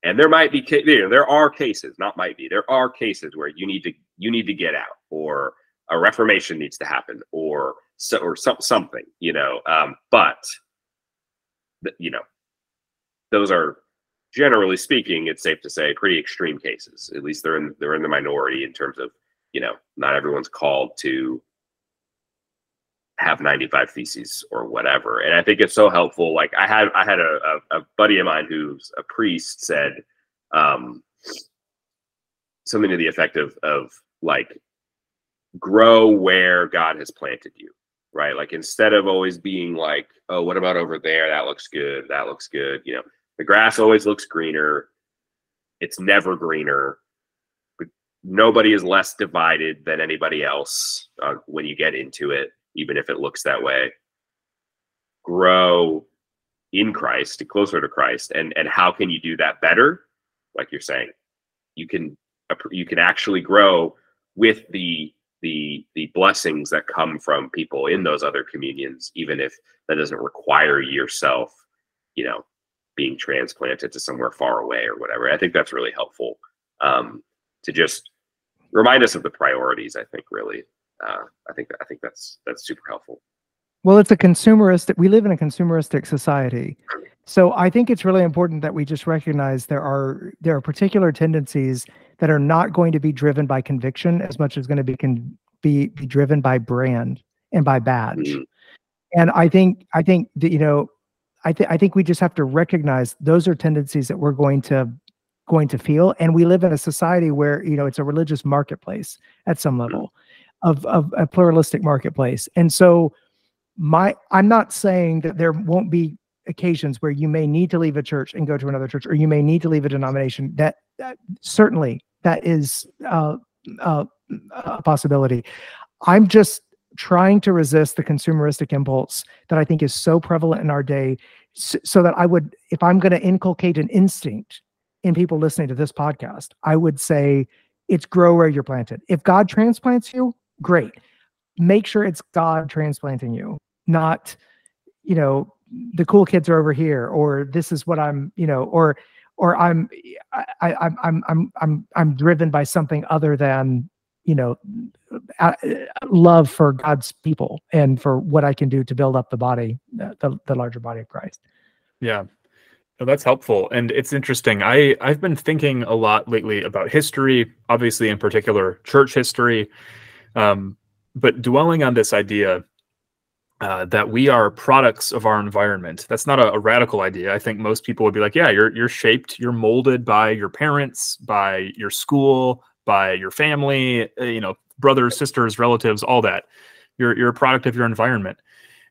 And there might be you know, there are cases not might be there are cases where you need to you need to get out or a reformation needs to happen or so or some, something you know um, but you know those are generally speaking it's safe to say pretty extreme cases. At least they're in they're in the minority in terms of you know not everyone's called to have 95 theses or whatever. And I think it's so helpful. Like I had I had a, a, a buddy of mine who's a priest said um, something to the effect of of like grow where God has planted you. Right. Like instead of always being like, oh, what about over there? That looks good. That looks good. You know, the grass always looks greener. It's never greener. Nobody is less divided than anybody else uh, when you get into it even if it looks that way. Grow in christ closer to christ and and how can you do that better? Like you're saying you can you can actually grow with the the the blessings that come from people in those other communions even if that doesn't require yourself you know being transplanted to somewhere far away or whatever. I think that's really helpful um, to just remind us of the priorities i think really uh, I think I think that's that's super helpful. Well, it's a consumeristic. We live in a consumeristic society, so I think it's really important that we just recognize there are there are particular tendencies that are not going to be driven by conviction as much as going to be can be, be driven by brand and by badge. Mhm. And I think I think that you know, I think I think we just have to recognize those are tendencies that we're going to going to feel. And we live in a society where you know it's a religious marketplace at some level of of a pluralistic marketplace. And so my I'm not saying that there won't be occasions where you may need to leave a church and go to another church, or you may need to leave a denomination. That, that certainly that is uh, uh, a possibility. I'm just trying to resist the consumeristic impulse that I think is so prevalent in our day, so, so that I would, if I'm going to inculcate an instinct in people listening to this podcast, I would say it's grow where you're planted. If God transplants you, great. Make sure it's God transplanting you, not, you know, the cool kids are over here, or this is what I'm, you know, or or I'm I, I'm I'm I'm I'm I'm driven by something other than you know uh, love for God's people and for what I can do to build up the body, the the larger body of Christ. Yeah. No, that's helpful. And it's interesting. I, I've been thinking a lot lately about history, obviously, in particular, church history, um, but dwelling on this idea uh, that we are products of our environment. That's not a, a, radical idea. I think most people would be like, yeah, you're you're shaped, you're molded by your parents, by your school, by your family, uh, you know, brothers, sisters, relatives, all that. You're you're a product of your environment.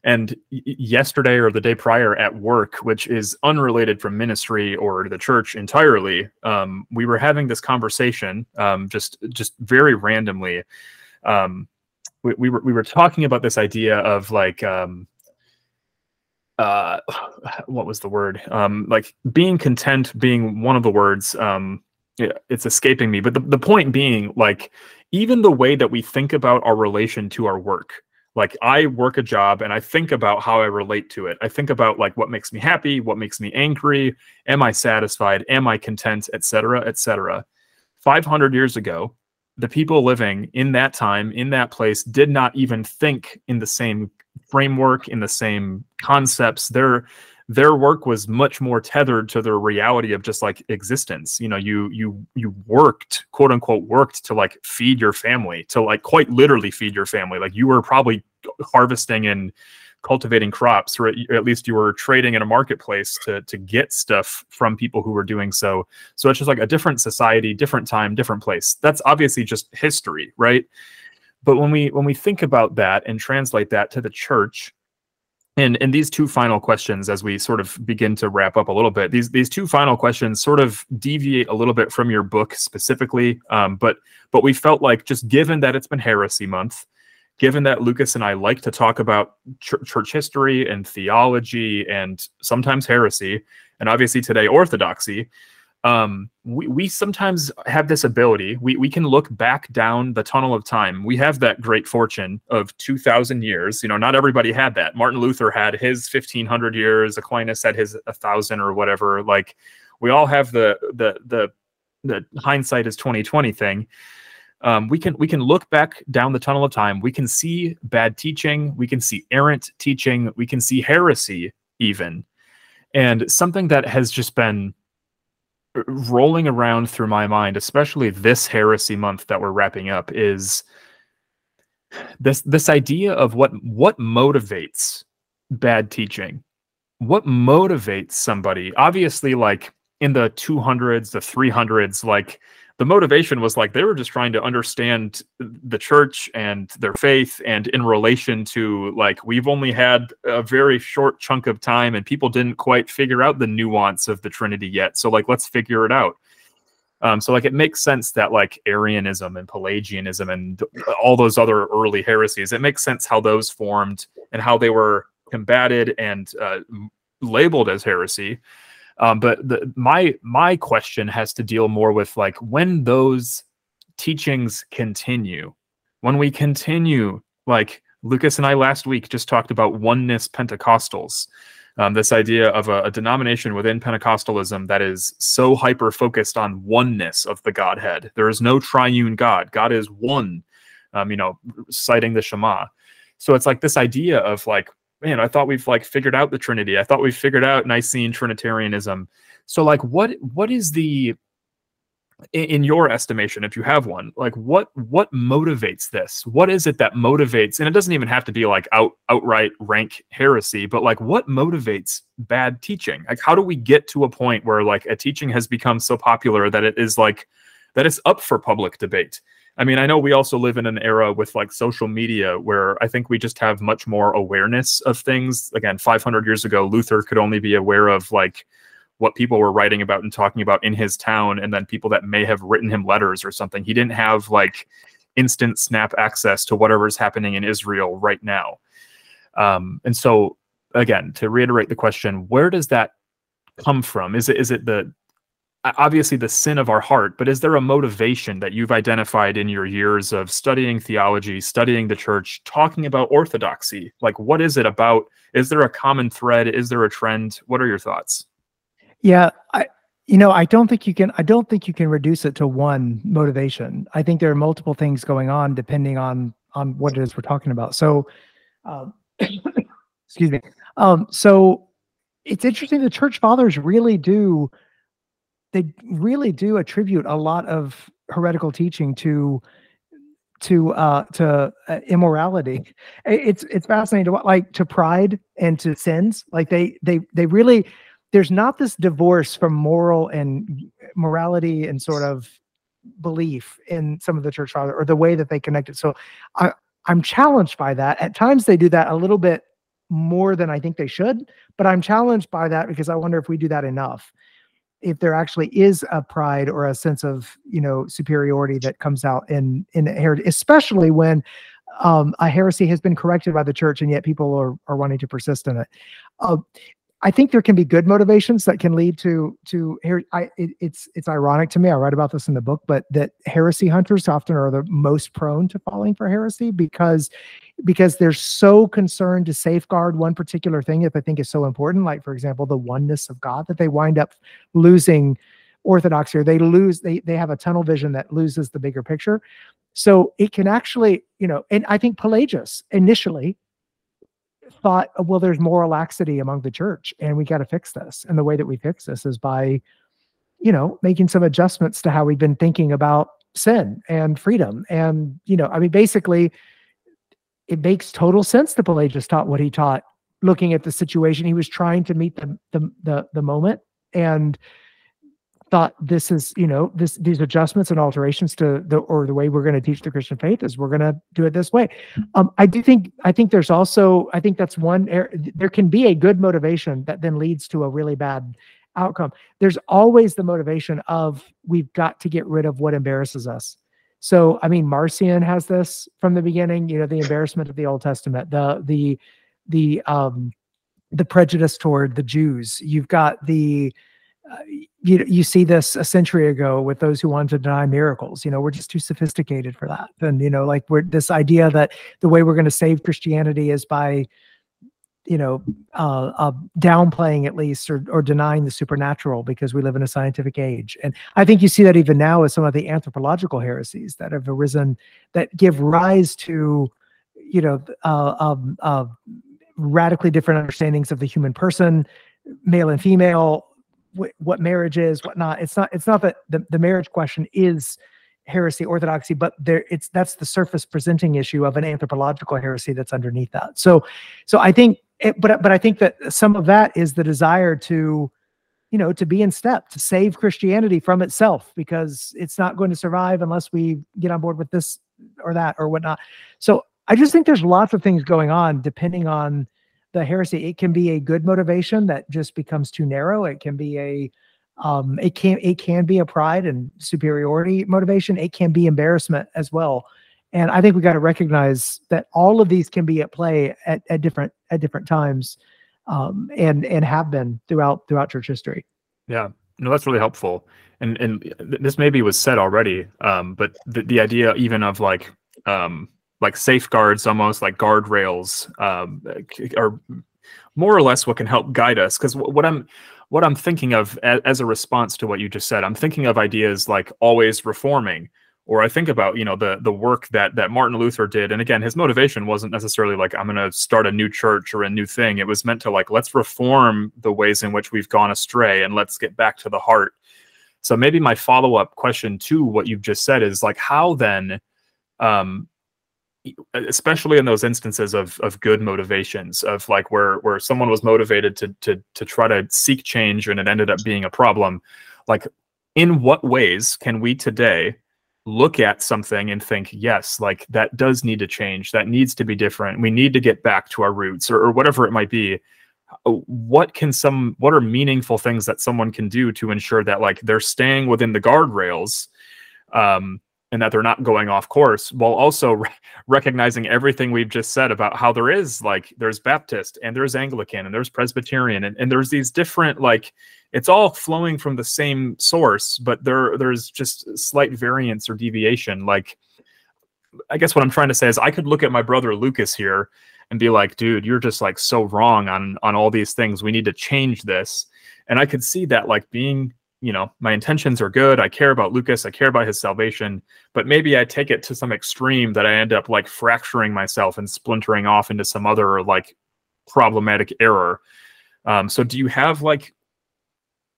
And yesterday or the day prior at work, which is unrelated from ministry or the church entirely, um, we were having this conversation um, just just very randomly. Um, we, we were we were talking about this idea of like um uh what was the word um like being content being one of the words um it's escaping me but the, the point being like even the way that we think about our relation to our work like i work a job and i think about how i relate to it. I think about like what makes me happy what makes me angry am i satisfied am i content etc etc 500 years ago the people living in that time in that place did not even think in the same framework in the same concepts. Their their work was much more tethered to their reality of just like existence. You know you you you worked quote unquote worked to like feed your family to like quite literally feed your family. Like you were probably harvesting and cultivating crops or at least you were trading in a marketplace to to get stuff from people who were doing so. So it's just like a different society different time different place. That's obviously just history right? But when we when we think about that and translate that to the church and and these two final questions as we sort of begin to wrap up a little bit these these two final questions sort of deviate a little bit from your book specifically um, but but we felt like just given that it's been heresy month given that Lucas and I like to talk about ch- church history and theology and sometimes heresy, and obviously today orthodoxy, um, we, we sometimes have this ability. We, we can look back down the tunnel of time. We have that great fortune of 2,000 years. You know, not everybody had that. Martin Luther had his 1,500 years. Aquinas had his 1,000 or whatever. Like, we all have the the the the hindsight is 2020 thing um, we can we can look back down the tunnel of time. We can see bad teaching. We can see errant teaching. We can see heresy even, and something that has just been rolling around through my mind, especially this heresy month that we're wrapping up, is this this idea of what what motivates bad teaching. What motivates somebody? Obviously, like in the 200s, the 300s, like the motivation was like they were just trying to understand the church and their faith and in relation to like we've only had a very short chunk of time and people didn't quite figure out the nuance of the trinity yet. So like let's figure it out. Um, so like it makes sense that like arianism and pelagianism and all those other early heresies it makes sense how those formed and how they were combated and uh, labeled as heresy um, but the, my my question has to deal more with like when those teachings continue, when we continue, like Lucas and I last week just talked about oneness Pentecostals. Um, this idea of a, a, denomination within Pentecostalism that is so hyper focused on oneness of the Godhead. There is no triune God. God is one. Um, you know, citing the Shema. So it's like this idea of like man, I thought we've like figured out the Trinity. I thought we've figured out Nicene Trinitarianism. So like what what is the in, your estimation, if you have one, like what what motivates this? What is it that motivates? And it doesn't even have to be like out outright rank heresy, but like what motivates bad teaching? Like how do we get to a point where like a teaching has become so popular that it is like that it's up for public debate? I mean, I know we also live in an era with like social media where I think we just have much more awareness of things. Again, 500 years ago, Luther could only be aware of like what people were writing about and talking about in his town, and then people that may have written him letters or something. He didn't have like instant snap access to whatever's happening in Israel right now. Um, and so, again, to reiterate the question, where does that come from? Is it is it the obviously the sin of our heart, but is there a motivation that you've identified in your years of studying theology, studying the church, talking about orthodoxy? Like, what is it about? Is there a common thread? Is there a trend? What are your thoughts? Yeah, I, you know, I don't think you can. I don't think you can reduce it to one motivation. I think there are multiple things going on depending on on what it is we're talking about. So, um, excuse me. Um, so it's interesting. The church fathers really do they really do attribute a lot of heretical teaching to to uh to uh, immorality. It's it's fascinating to what like to pride and to sins. Like they they they really there's not this divorce from moral and morality and sort of belief in some of the church father or the way that they connect it. So i i'm challenged by that. At times they do that a little bit more than i think they should but i'm challenged by that because i wonder if we do that enough if there actually is a pride or a sense of you know superiority that comes out in in heresy, especially when um, a heresy has been corrected by the church and yet people are are wanting to persist in it. Uh, I think there can be good motivations that can lead to to here. I it, it's it's ironic to me. I write about this in the book, but that heresy hunters often are the most prone to falling for heresy because because they're so concerned to safeguard one particular thing that they think is so important, like for example, the oneness of God, that they wind up losing orthodoxy or they lose they they have a tunnel vision that loses the bigger picture. So it can actually, you know, and I think Pelagius initially thought, oh, well, there's moral laxity among the church, and we got to fix this. And the way that we fix this is by, you know, making some adjustments to how we've been thinking about sin and freedom. And, you know, I mean, basically, it makes total sense that Pelagius taught what he taught, looking at the situation. He was trying to meet the the the, the moment and thought this is you know this these adjustments and alterations to the or the way we're going to teach the christian faith is we're going to do it this way. Um, i do think i think there's also i think that's one there can be a good motivation that then leads to a really bad outcome. There's always the motivation of we've got to get rid of what embarrasses us. So i mean marcion has this from the beginning you know the embarrassment of the old testament the the the um the prejudice toward the jews. You've got the uh, you you see this a century ago with those who wanted to deny miracles. You know, we're just too sophisticated for that. And you know, like we're this idea that the way we're going to save Christianity is by you know uh, uh, downplaying at least or, or denying the supernatural because we live in a scientific age and i think you see that even now with some of the anthropological heresies that have arisen that give rise to you know uh, um, uh, radically different understandings of the human person male and female what marriage is, what not. It's not. It's not that the, the marriage question is heresy orthodoxy, but there it's that's the surface presenting issue of an anthropological heresy that's underneath that. So, so I think, it, but but I think that some of that is the desire to, you know, to be in step to save Christianity from itself because it's not going to survive unless we get on board with this or that or whatnot. So I just think there's lots of things going on depending on the heresy it can be a good motivation that just becomes too narrow. It can be a um it can it can be a pride and superiority motivation. It can be embarrassment as well. And i think we got to recognize that all of these can be at play at, at different at different times um and and have been throughout throughout church history. Yeah. No that's really helpful. And and this maybe was said already um but the, the idea even of like um like safeguards, almost like guardrails, um, are more or less what can help guide us. Because what I'm what I'm thinking of as, a response to what you just said, I'm thinking of ideas like always reforming, or I think about you know the the work that that Martin Luther did. And again, his motivation wasn't necessarily like I'm going to start a new church or a new thing. It was meant to like let's reform the ways in which we've gone astray and let's get back to the heart So maybe my follow up question to what you've just said is like, how then, um, especially in those instances of of good motivations, of like where where someone was motivated to to to try to seek change and it ended up being a problem, like in what ways can we today look at something and think, yes, like that does need to change, that needs to be different, we need to get back to our roots, or, or whatever it might be. Uh, what can some what are meaningful things that someone can do to ensure that like they're staying within the guardrails um and that they're not going off course while also re- recognizing everything we've just said about how there is like there's baptist and there's anglican and there's presbyterian and, and there's these different like it's all flowing from the same source but there there's just slight variance or deviation like i guess what i'm trying to say is i could look at my brother lucas here and be like, dude, you're just like so wrong on on all these things. We need to change this. And I could see that like being, you know, my intentions are good. I care about Lucas. I care about his salvation. But maybe I take it to some extreme that I end up like fracturing myself and splintering off into some other like problematic error. Um, so do you have like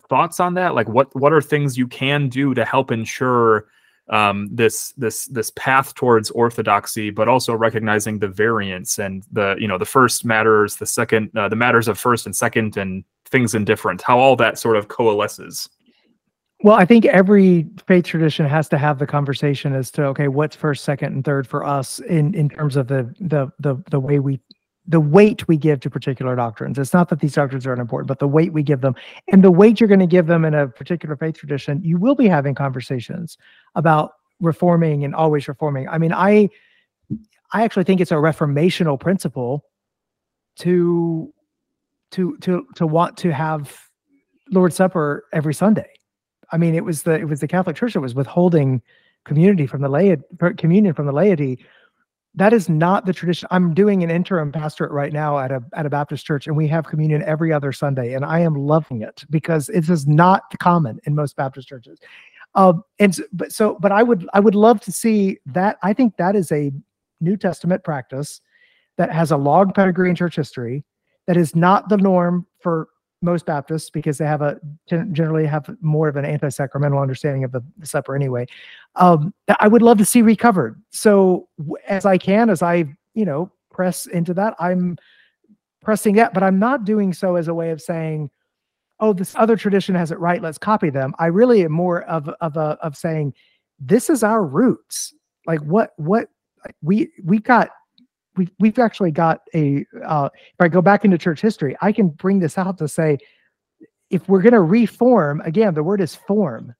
thoughts on that? Like what what are things you can do to help ensure um, this this this path towards orthodoxy, but also recognizing the variance and the you know the first matters, the second uh, the matters of first and second, and things indifferent. How all that sort of coalesces. Well, I think every faith tradition has to have the conversation as to okay, what's first, second, and third for us in in terms of the the the the way we the weight we give to particular doctrines. It's not that these doctrines are unimportant, but the weight we give them and the weight you're going to give them in a particular faith tradition, you will be having conversations about reforming and always reforming. I mean, I I actually think it's a reformational principle to to to to want to have Lord's Supper every Sunday. I mean, it was the it was the Catholic Church that was withholding community from the laity communion from the laity that is not the tradition. I'm doing an interim pastorate right now at a at a Baptist church, and we have communion every other Sunday, and I am loving it because it is not common in most Baptist churches. Um, and but so, but I would I would love to see that. I think that is a New Testament practice that has a long pedigree in church history. That is not the norm for most Baptists because they have a generally have more of an anti-sacramental understanding of the, the supper anyway. Um, I would love to see recovered. So as I can, as I you know press into that, I'm pressing that, but I'm not doing so as a way of saying, "Oh, this other tradition has it right. Let's copy them." I really am more of of a of saying, "This is our roots. Like what what we we got we've we've actually got a uh, if I go back into church history, I can bring this out to say if we're going to reform again, the word is form.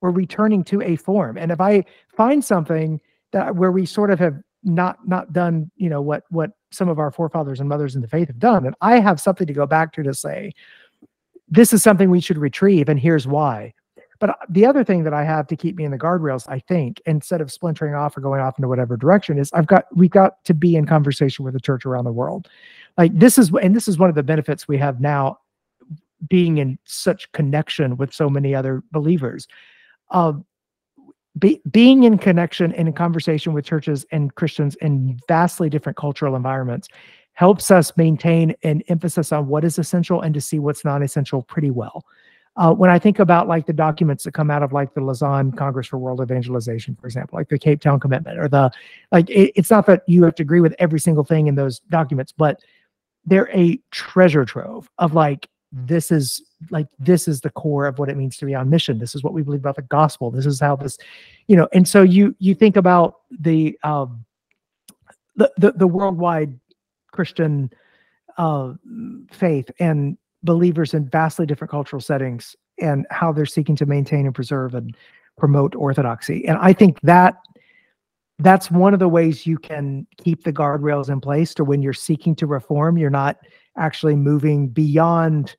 We're returning to a form, and if I find something that where we sort of have not not done, you know what what some of our forefathers and mothers in the faith have done, and I have something to go back to to say this is something we should retrieve, and here's why. But uh, the other thing that I have to keep me in the guardrails, I think, instead of splintering off or going off into whatever direction, is I've got we've got to be in conversation with the church around the world. Like this is and this is one of the benefits we have now being in such connection with so many other believers. Uh, be, being in connection and in conversation with churches and Christians in vastly different cultural environments helps us maintain an emphasis on what is essential and to see what's non-essential pretty well. Uh, when I think about like the documents that come out of like the Lausanne Congress for World Evangelization, for example, like the Cape Town Commitment, or the like, it, it's not that you have to agree with every single thing in those documents, but they're a treasure trove of like this is like this is the core of what it means to be on mission. This is what we believe about the gospel. This is how this, you know, and so you you think about the um the the, the worldwide Christian uh faith and believers in vastly different cultural settings and how they're seeking to maintain and preserve and promote orthodoxy. And I think that that's one of the ways you can keep the guardrails in place to when you're seeking to reform, you're not actually moving beyond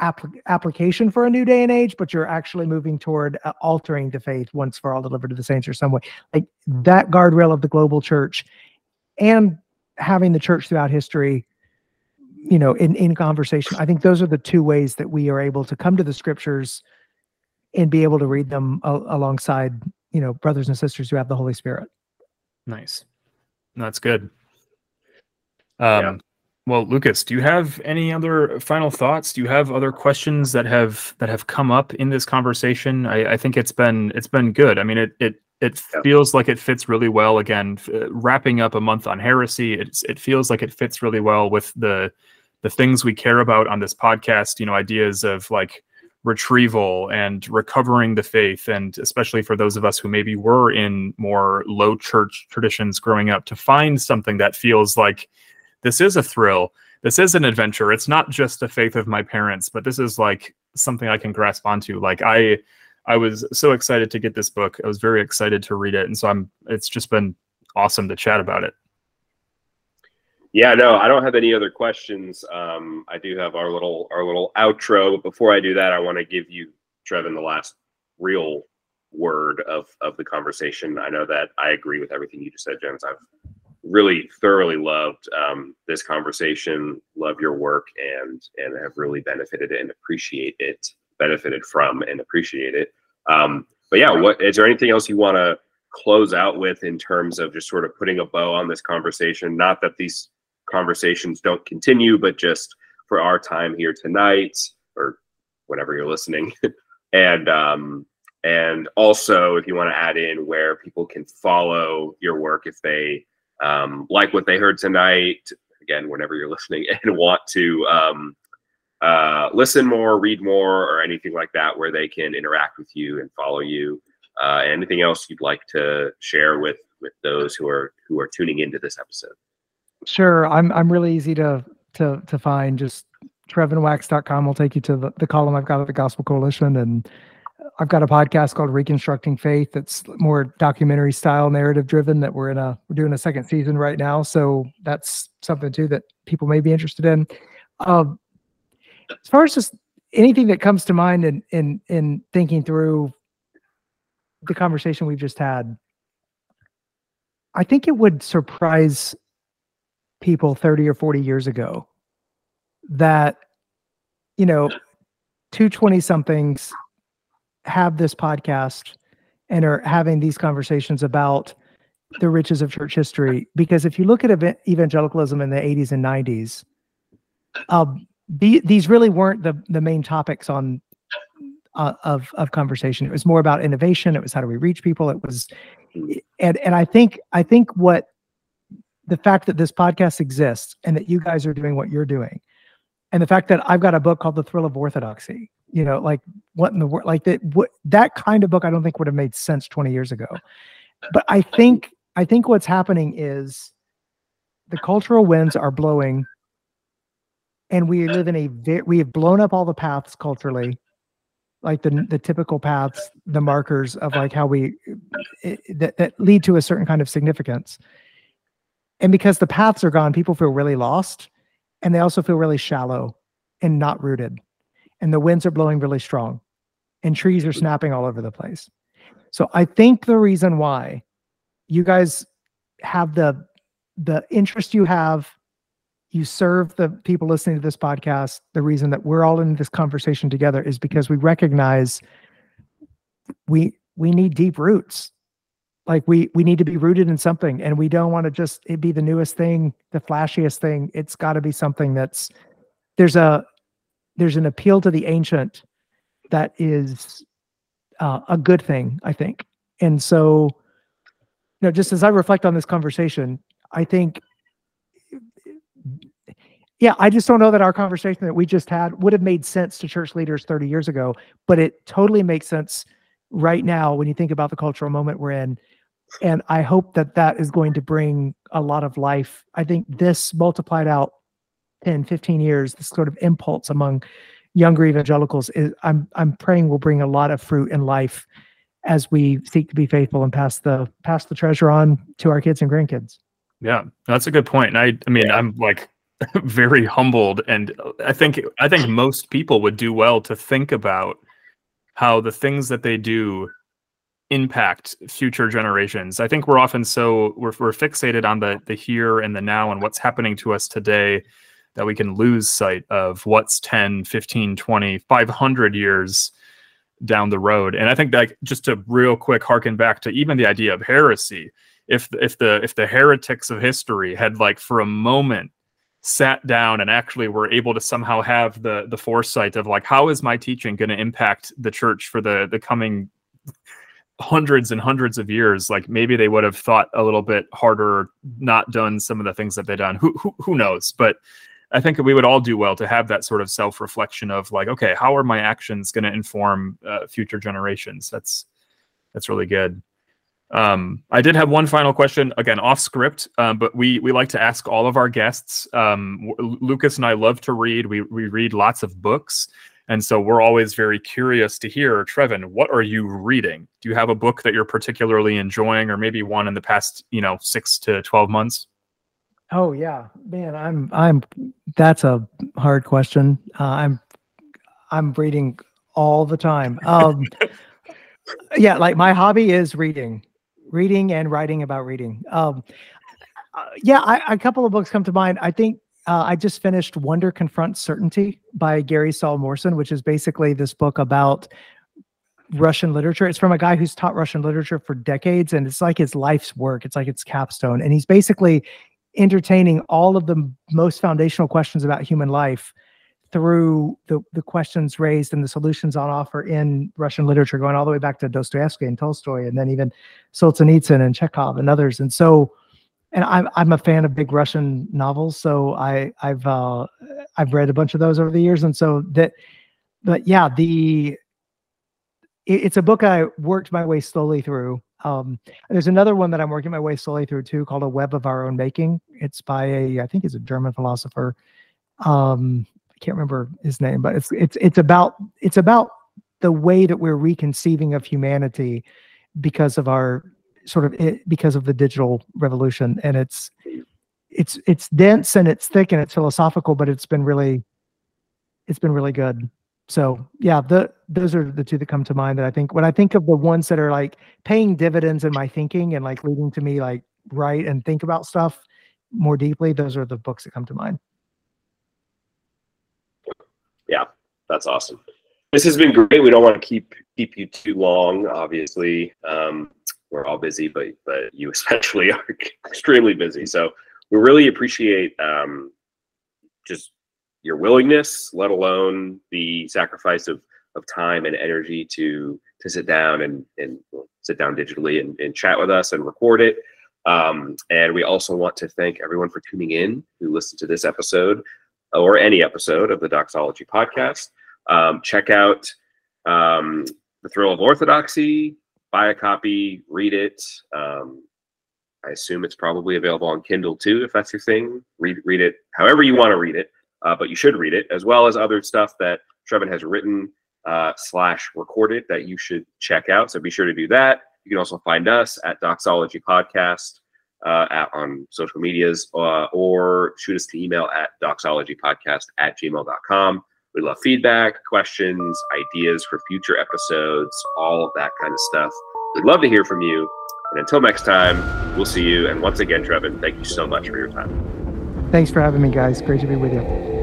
application for a new day and age, but you're actually moving toward uh, altering the faith once for all delivered to the saints or some way. Like that guardrail of the global church and having the church throughout history you know in in conversation i think those are the two ways that we are able to come to the scriptures and be able to read them a- alongside you know brothers and sisters who have the holy spirit nice that's good um yeah. Well, Lucas, do you have any other final thoughts? Do you have other questions that have that have come up in this conversation? I, I think it's been it's been good. I mean, it it it Yeah. feels like it fits really well. Again, f- uh, wrapping up a month on heresy, it's it feels like it fits really well with the the things we care about on this podcast. You know, ideas of like retrieval and recovering the faith, and especially for those of us who maybe were in more low church traditions growing up, to find something that feels like this is a thrill. This is an adventure. It's not just the faith of my parents, but this is like something I can grasp onto. Like I I was so excited to get this book. I was very excited to read it. And so I'm it's just been awesome to chat about it. Yeah, no, I don't have any other questions. Um, I do have our little our little outro, but before I do that, I want to give you, Trevin, the last real word of of the conversation. I know that I agree with everything you just said, James. I've really thoroughly loved um, this conversation, love your work, and and have really benefited and appreciate it, benefited from and appreciate it. Um, but yeah, what is there anything else you want to close out with in terms of just sort of putting a bow on this conversation? Not that these conversations don't continue, but just for our time here tonight or whenever you're listening. and um, and also if you want to add in where people can follow your work if they um, like what they heard tonight, again, whenever you're listening and want to um, uh, listen more, read more, or anything like that, where they can interact with you and follow you. Uh, anything else you'd like to share with with those who are who are tuning into this episode? Sure. I'm I'm really easy to to to find. Just trevinwax.com will take you to the, the column I've got at the Gospel Coalition. And I've got a podcast called Reconstructing Faith that's more documentary style narrative driven that we're in a we're doing a second season right now. So that's something too that people may be interested in. Um, as far as just anything that comes to mind in in in thinking through the conversation we've just had, I think it would surprise people 30 or 40 years ago that you know 220 somethings have this podcast and are having these conversations about the riches of church history. Because if you look at ev- evangelicalism in the 80s and 90s um, the, these really weren't the the main topics on uh, of of conversation. It was more about innovation. It was how do we reach people. It was and and i think i think what the fact that this podcast exists and that you guys are doing what you're doing and the fact that i've got a book called the thrill of orthodoxy you know like what in the world like that what that kind of book i don't think would have made sense 20 years ago. But i think i think what's happening is the cultural winds are blowing and we live in a we have blown up all the paths culturally like the the typical paths the markers of like how we it, that, that lead to a certain kind of significance. And because the paths are gone people feel really lost and they also feel really shallow and not rooted. And the winds are blowing really strong and trees are mm-hmm. snapping all over the place. So i think the reason why you guys have the the interest you have you serve the people listening to this podcast the reason that we're all in this conversation together is because we recognize we we need deep roots. Like we we need to be rooted in something and we don't want to just it be the newest thing the flashiest thing. It's got to be something that's there's a there's an appeal to the ancient that is uh, a good thing i think. And so you know just as i reflect on this conversation i think yeah i just don't know that our conversation that we just had would have made sense to church leaders 30 years ago but it totally makes sense right now when you think about the cultural moment we're in. And i hope that that is going to bring a lot of life. I think this multiplied out 10 15 years this sort of impulse among younger evangelicals is i'm i'm praying will bring a lot of fruit and life as we seek to be faithful and pass the pass the treasure on to our kids and grandkids. Yeah, that's a good point. And I, I mean, I'm like very humbled, and I think I think most people would do well to think about how the things that they do impact future generations. I think we're often so we're, we're fixated on the the here and the now and what's happening to us today that we can lose sight of what's 10, 15, 20, 500 years down the road. And I think that just to real quick harken back to even the idea of heresy, if if the if the heretics of history had like for a moment sat down and actually were able to somehow have the the foresight of like how is my teaching going to impact the church for the the coming hundreds and hundreds of years? Like maybe they would have thought a little bit harder not done some of the things that they've done. Who who, who knows? But i think we would all do well to have that sort of self-reflection of like okay how are my actions going to inform uh, future generations? That's that's really good um, I did have one final question, again off script, um, but we we like to ask all of our guests. Um, Lucas and I love to read. We we read lots of books, and so we're always very curious to hear, Trevin, what are you reading? Do you have a book that you're particularly enjoying, or maybe one in the past, you know, six to twelve months? Oh yeah, man, I'm I'm. That's a hard question. Uh, I'm I'm reading all the time. Um, yeah, like my hobby is reading reading and writing about reading. Um, uh, yeah, I, a couple of books come to mind. I think uh, I just finished Wonder Confronts Certainty by Gary Saul Morson, which is basically this book about Russian literature. It's from a guy who's taught Russian literature for decades, and it's like his life's work. It's like its capstone. And he's basically entertaining all of the most foundational questions about human life through the, the questions raised and the solutions on offer in Russian literature, going all the way back to Dostoevsky and Tolstoy, and then even Solzhenitsyn and Chekhov and others. And so, and I'm I'm a fan of big Russian novels, so I I've uh, I've read a bunch of those over the years, and so that, but yeah, the it, it's a book I worked my way slowly through. Um, there's another one that I'm working my way slowly through too, called A Web of Our Own Making. It's by a I think he's a German philosopher. Um, I can't remember his name, but it's it's it's about it's about the way that we're reconceiving of humanity because of our sort of it, because of the digital revolution. And it's it's it's dense and it's thick and it's philosophical but it's been really it's been really good. So yeah the those are the two that come to mind that i think when i think of the ones that are like paying dividends in my thinking and like leading to me like write and think about stuff more deeply those are the books that come to mind yeah, that's awesome. This has been great. We don't want to keep keep you too long. Obviously, um, we're all busy, but but you especially are extremely busy. So we really appreciate um, just your willingness, let alone the sacrifice of of time and energy to to sit down and and sit down digitally and, and chat with us and record it. Um, and we also want to thank everyone for tuning in who listened to this episode or any episode of the Doxology podcast. Um, check out um, The Thrill of Orthodoxy, buy a copy, read it. Um, I assume it's probably available on Kindle too, if that's your thing. Read, read it however you want to read it, uh, but you should read it, as well as other stuff that Trevin has written uh, slash recorded that you should check out. So be sure to do that. You can also find us at Doxology Podcast uh, at, on social medias uh, or shoot us an email at doxologypodcast at gmail.com. We love feedback, questions, ideas for future episodes, all of that kind of stuff. We'd love to hear from you. And until next time, we'll see you. And once again, Trevin, thank you so much for your time. Thanks for having me, guys. Great to be with you.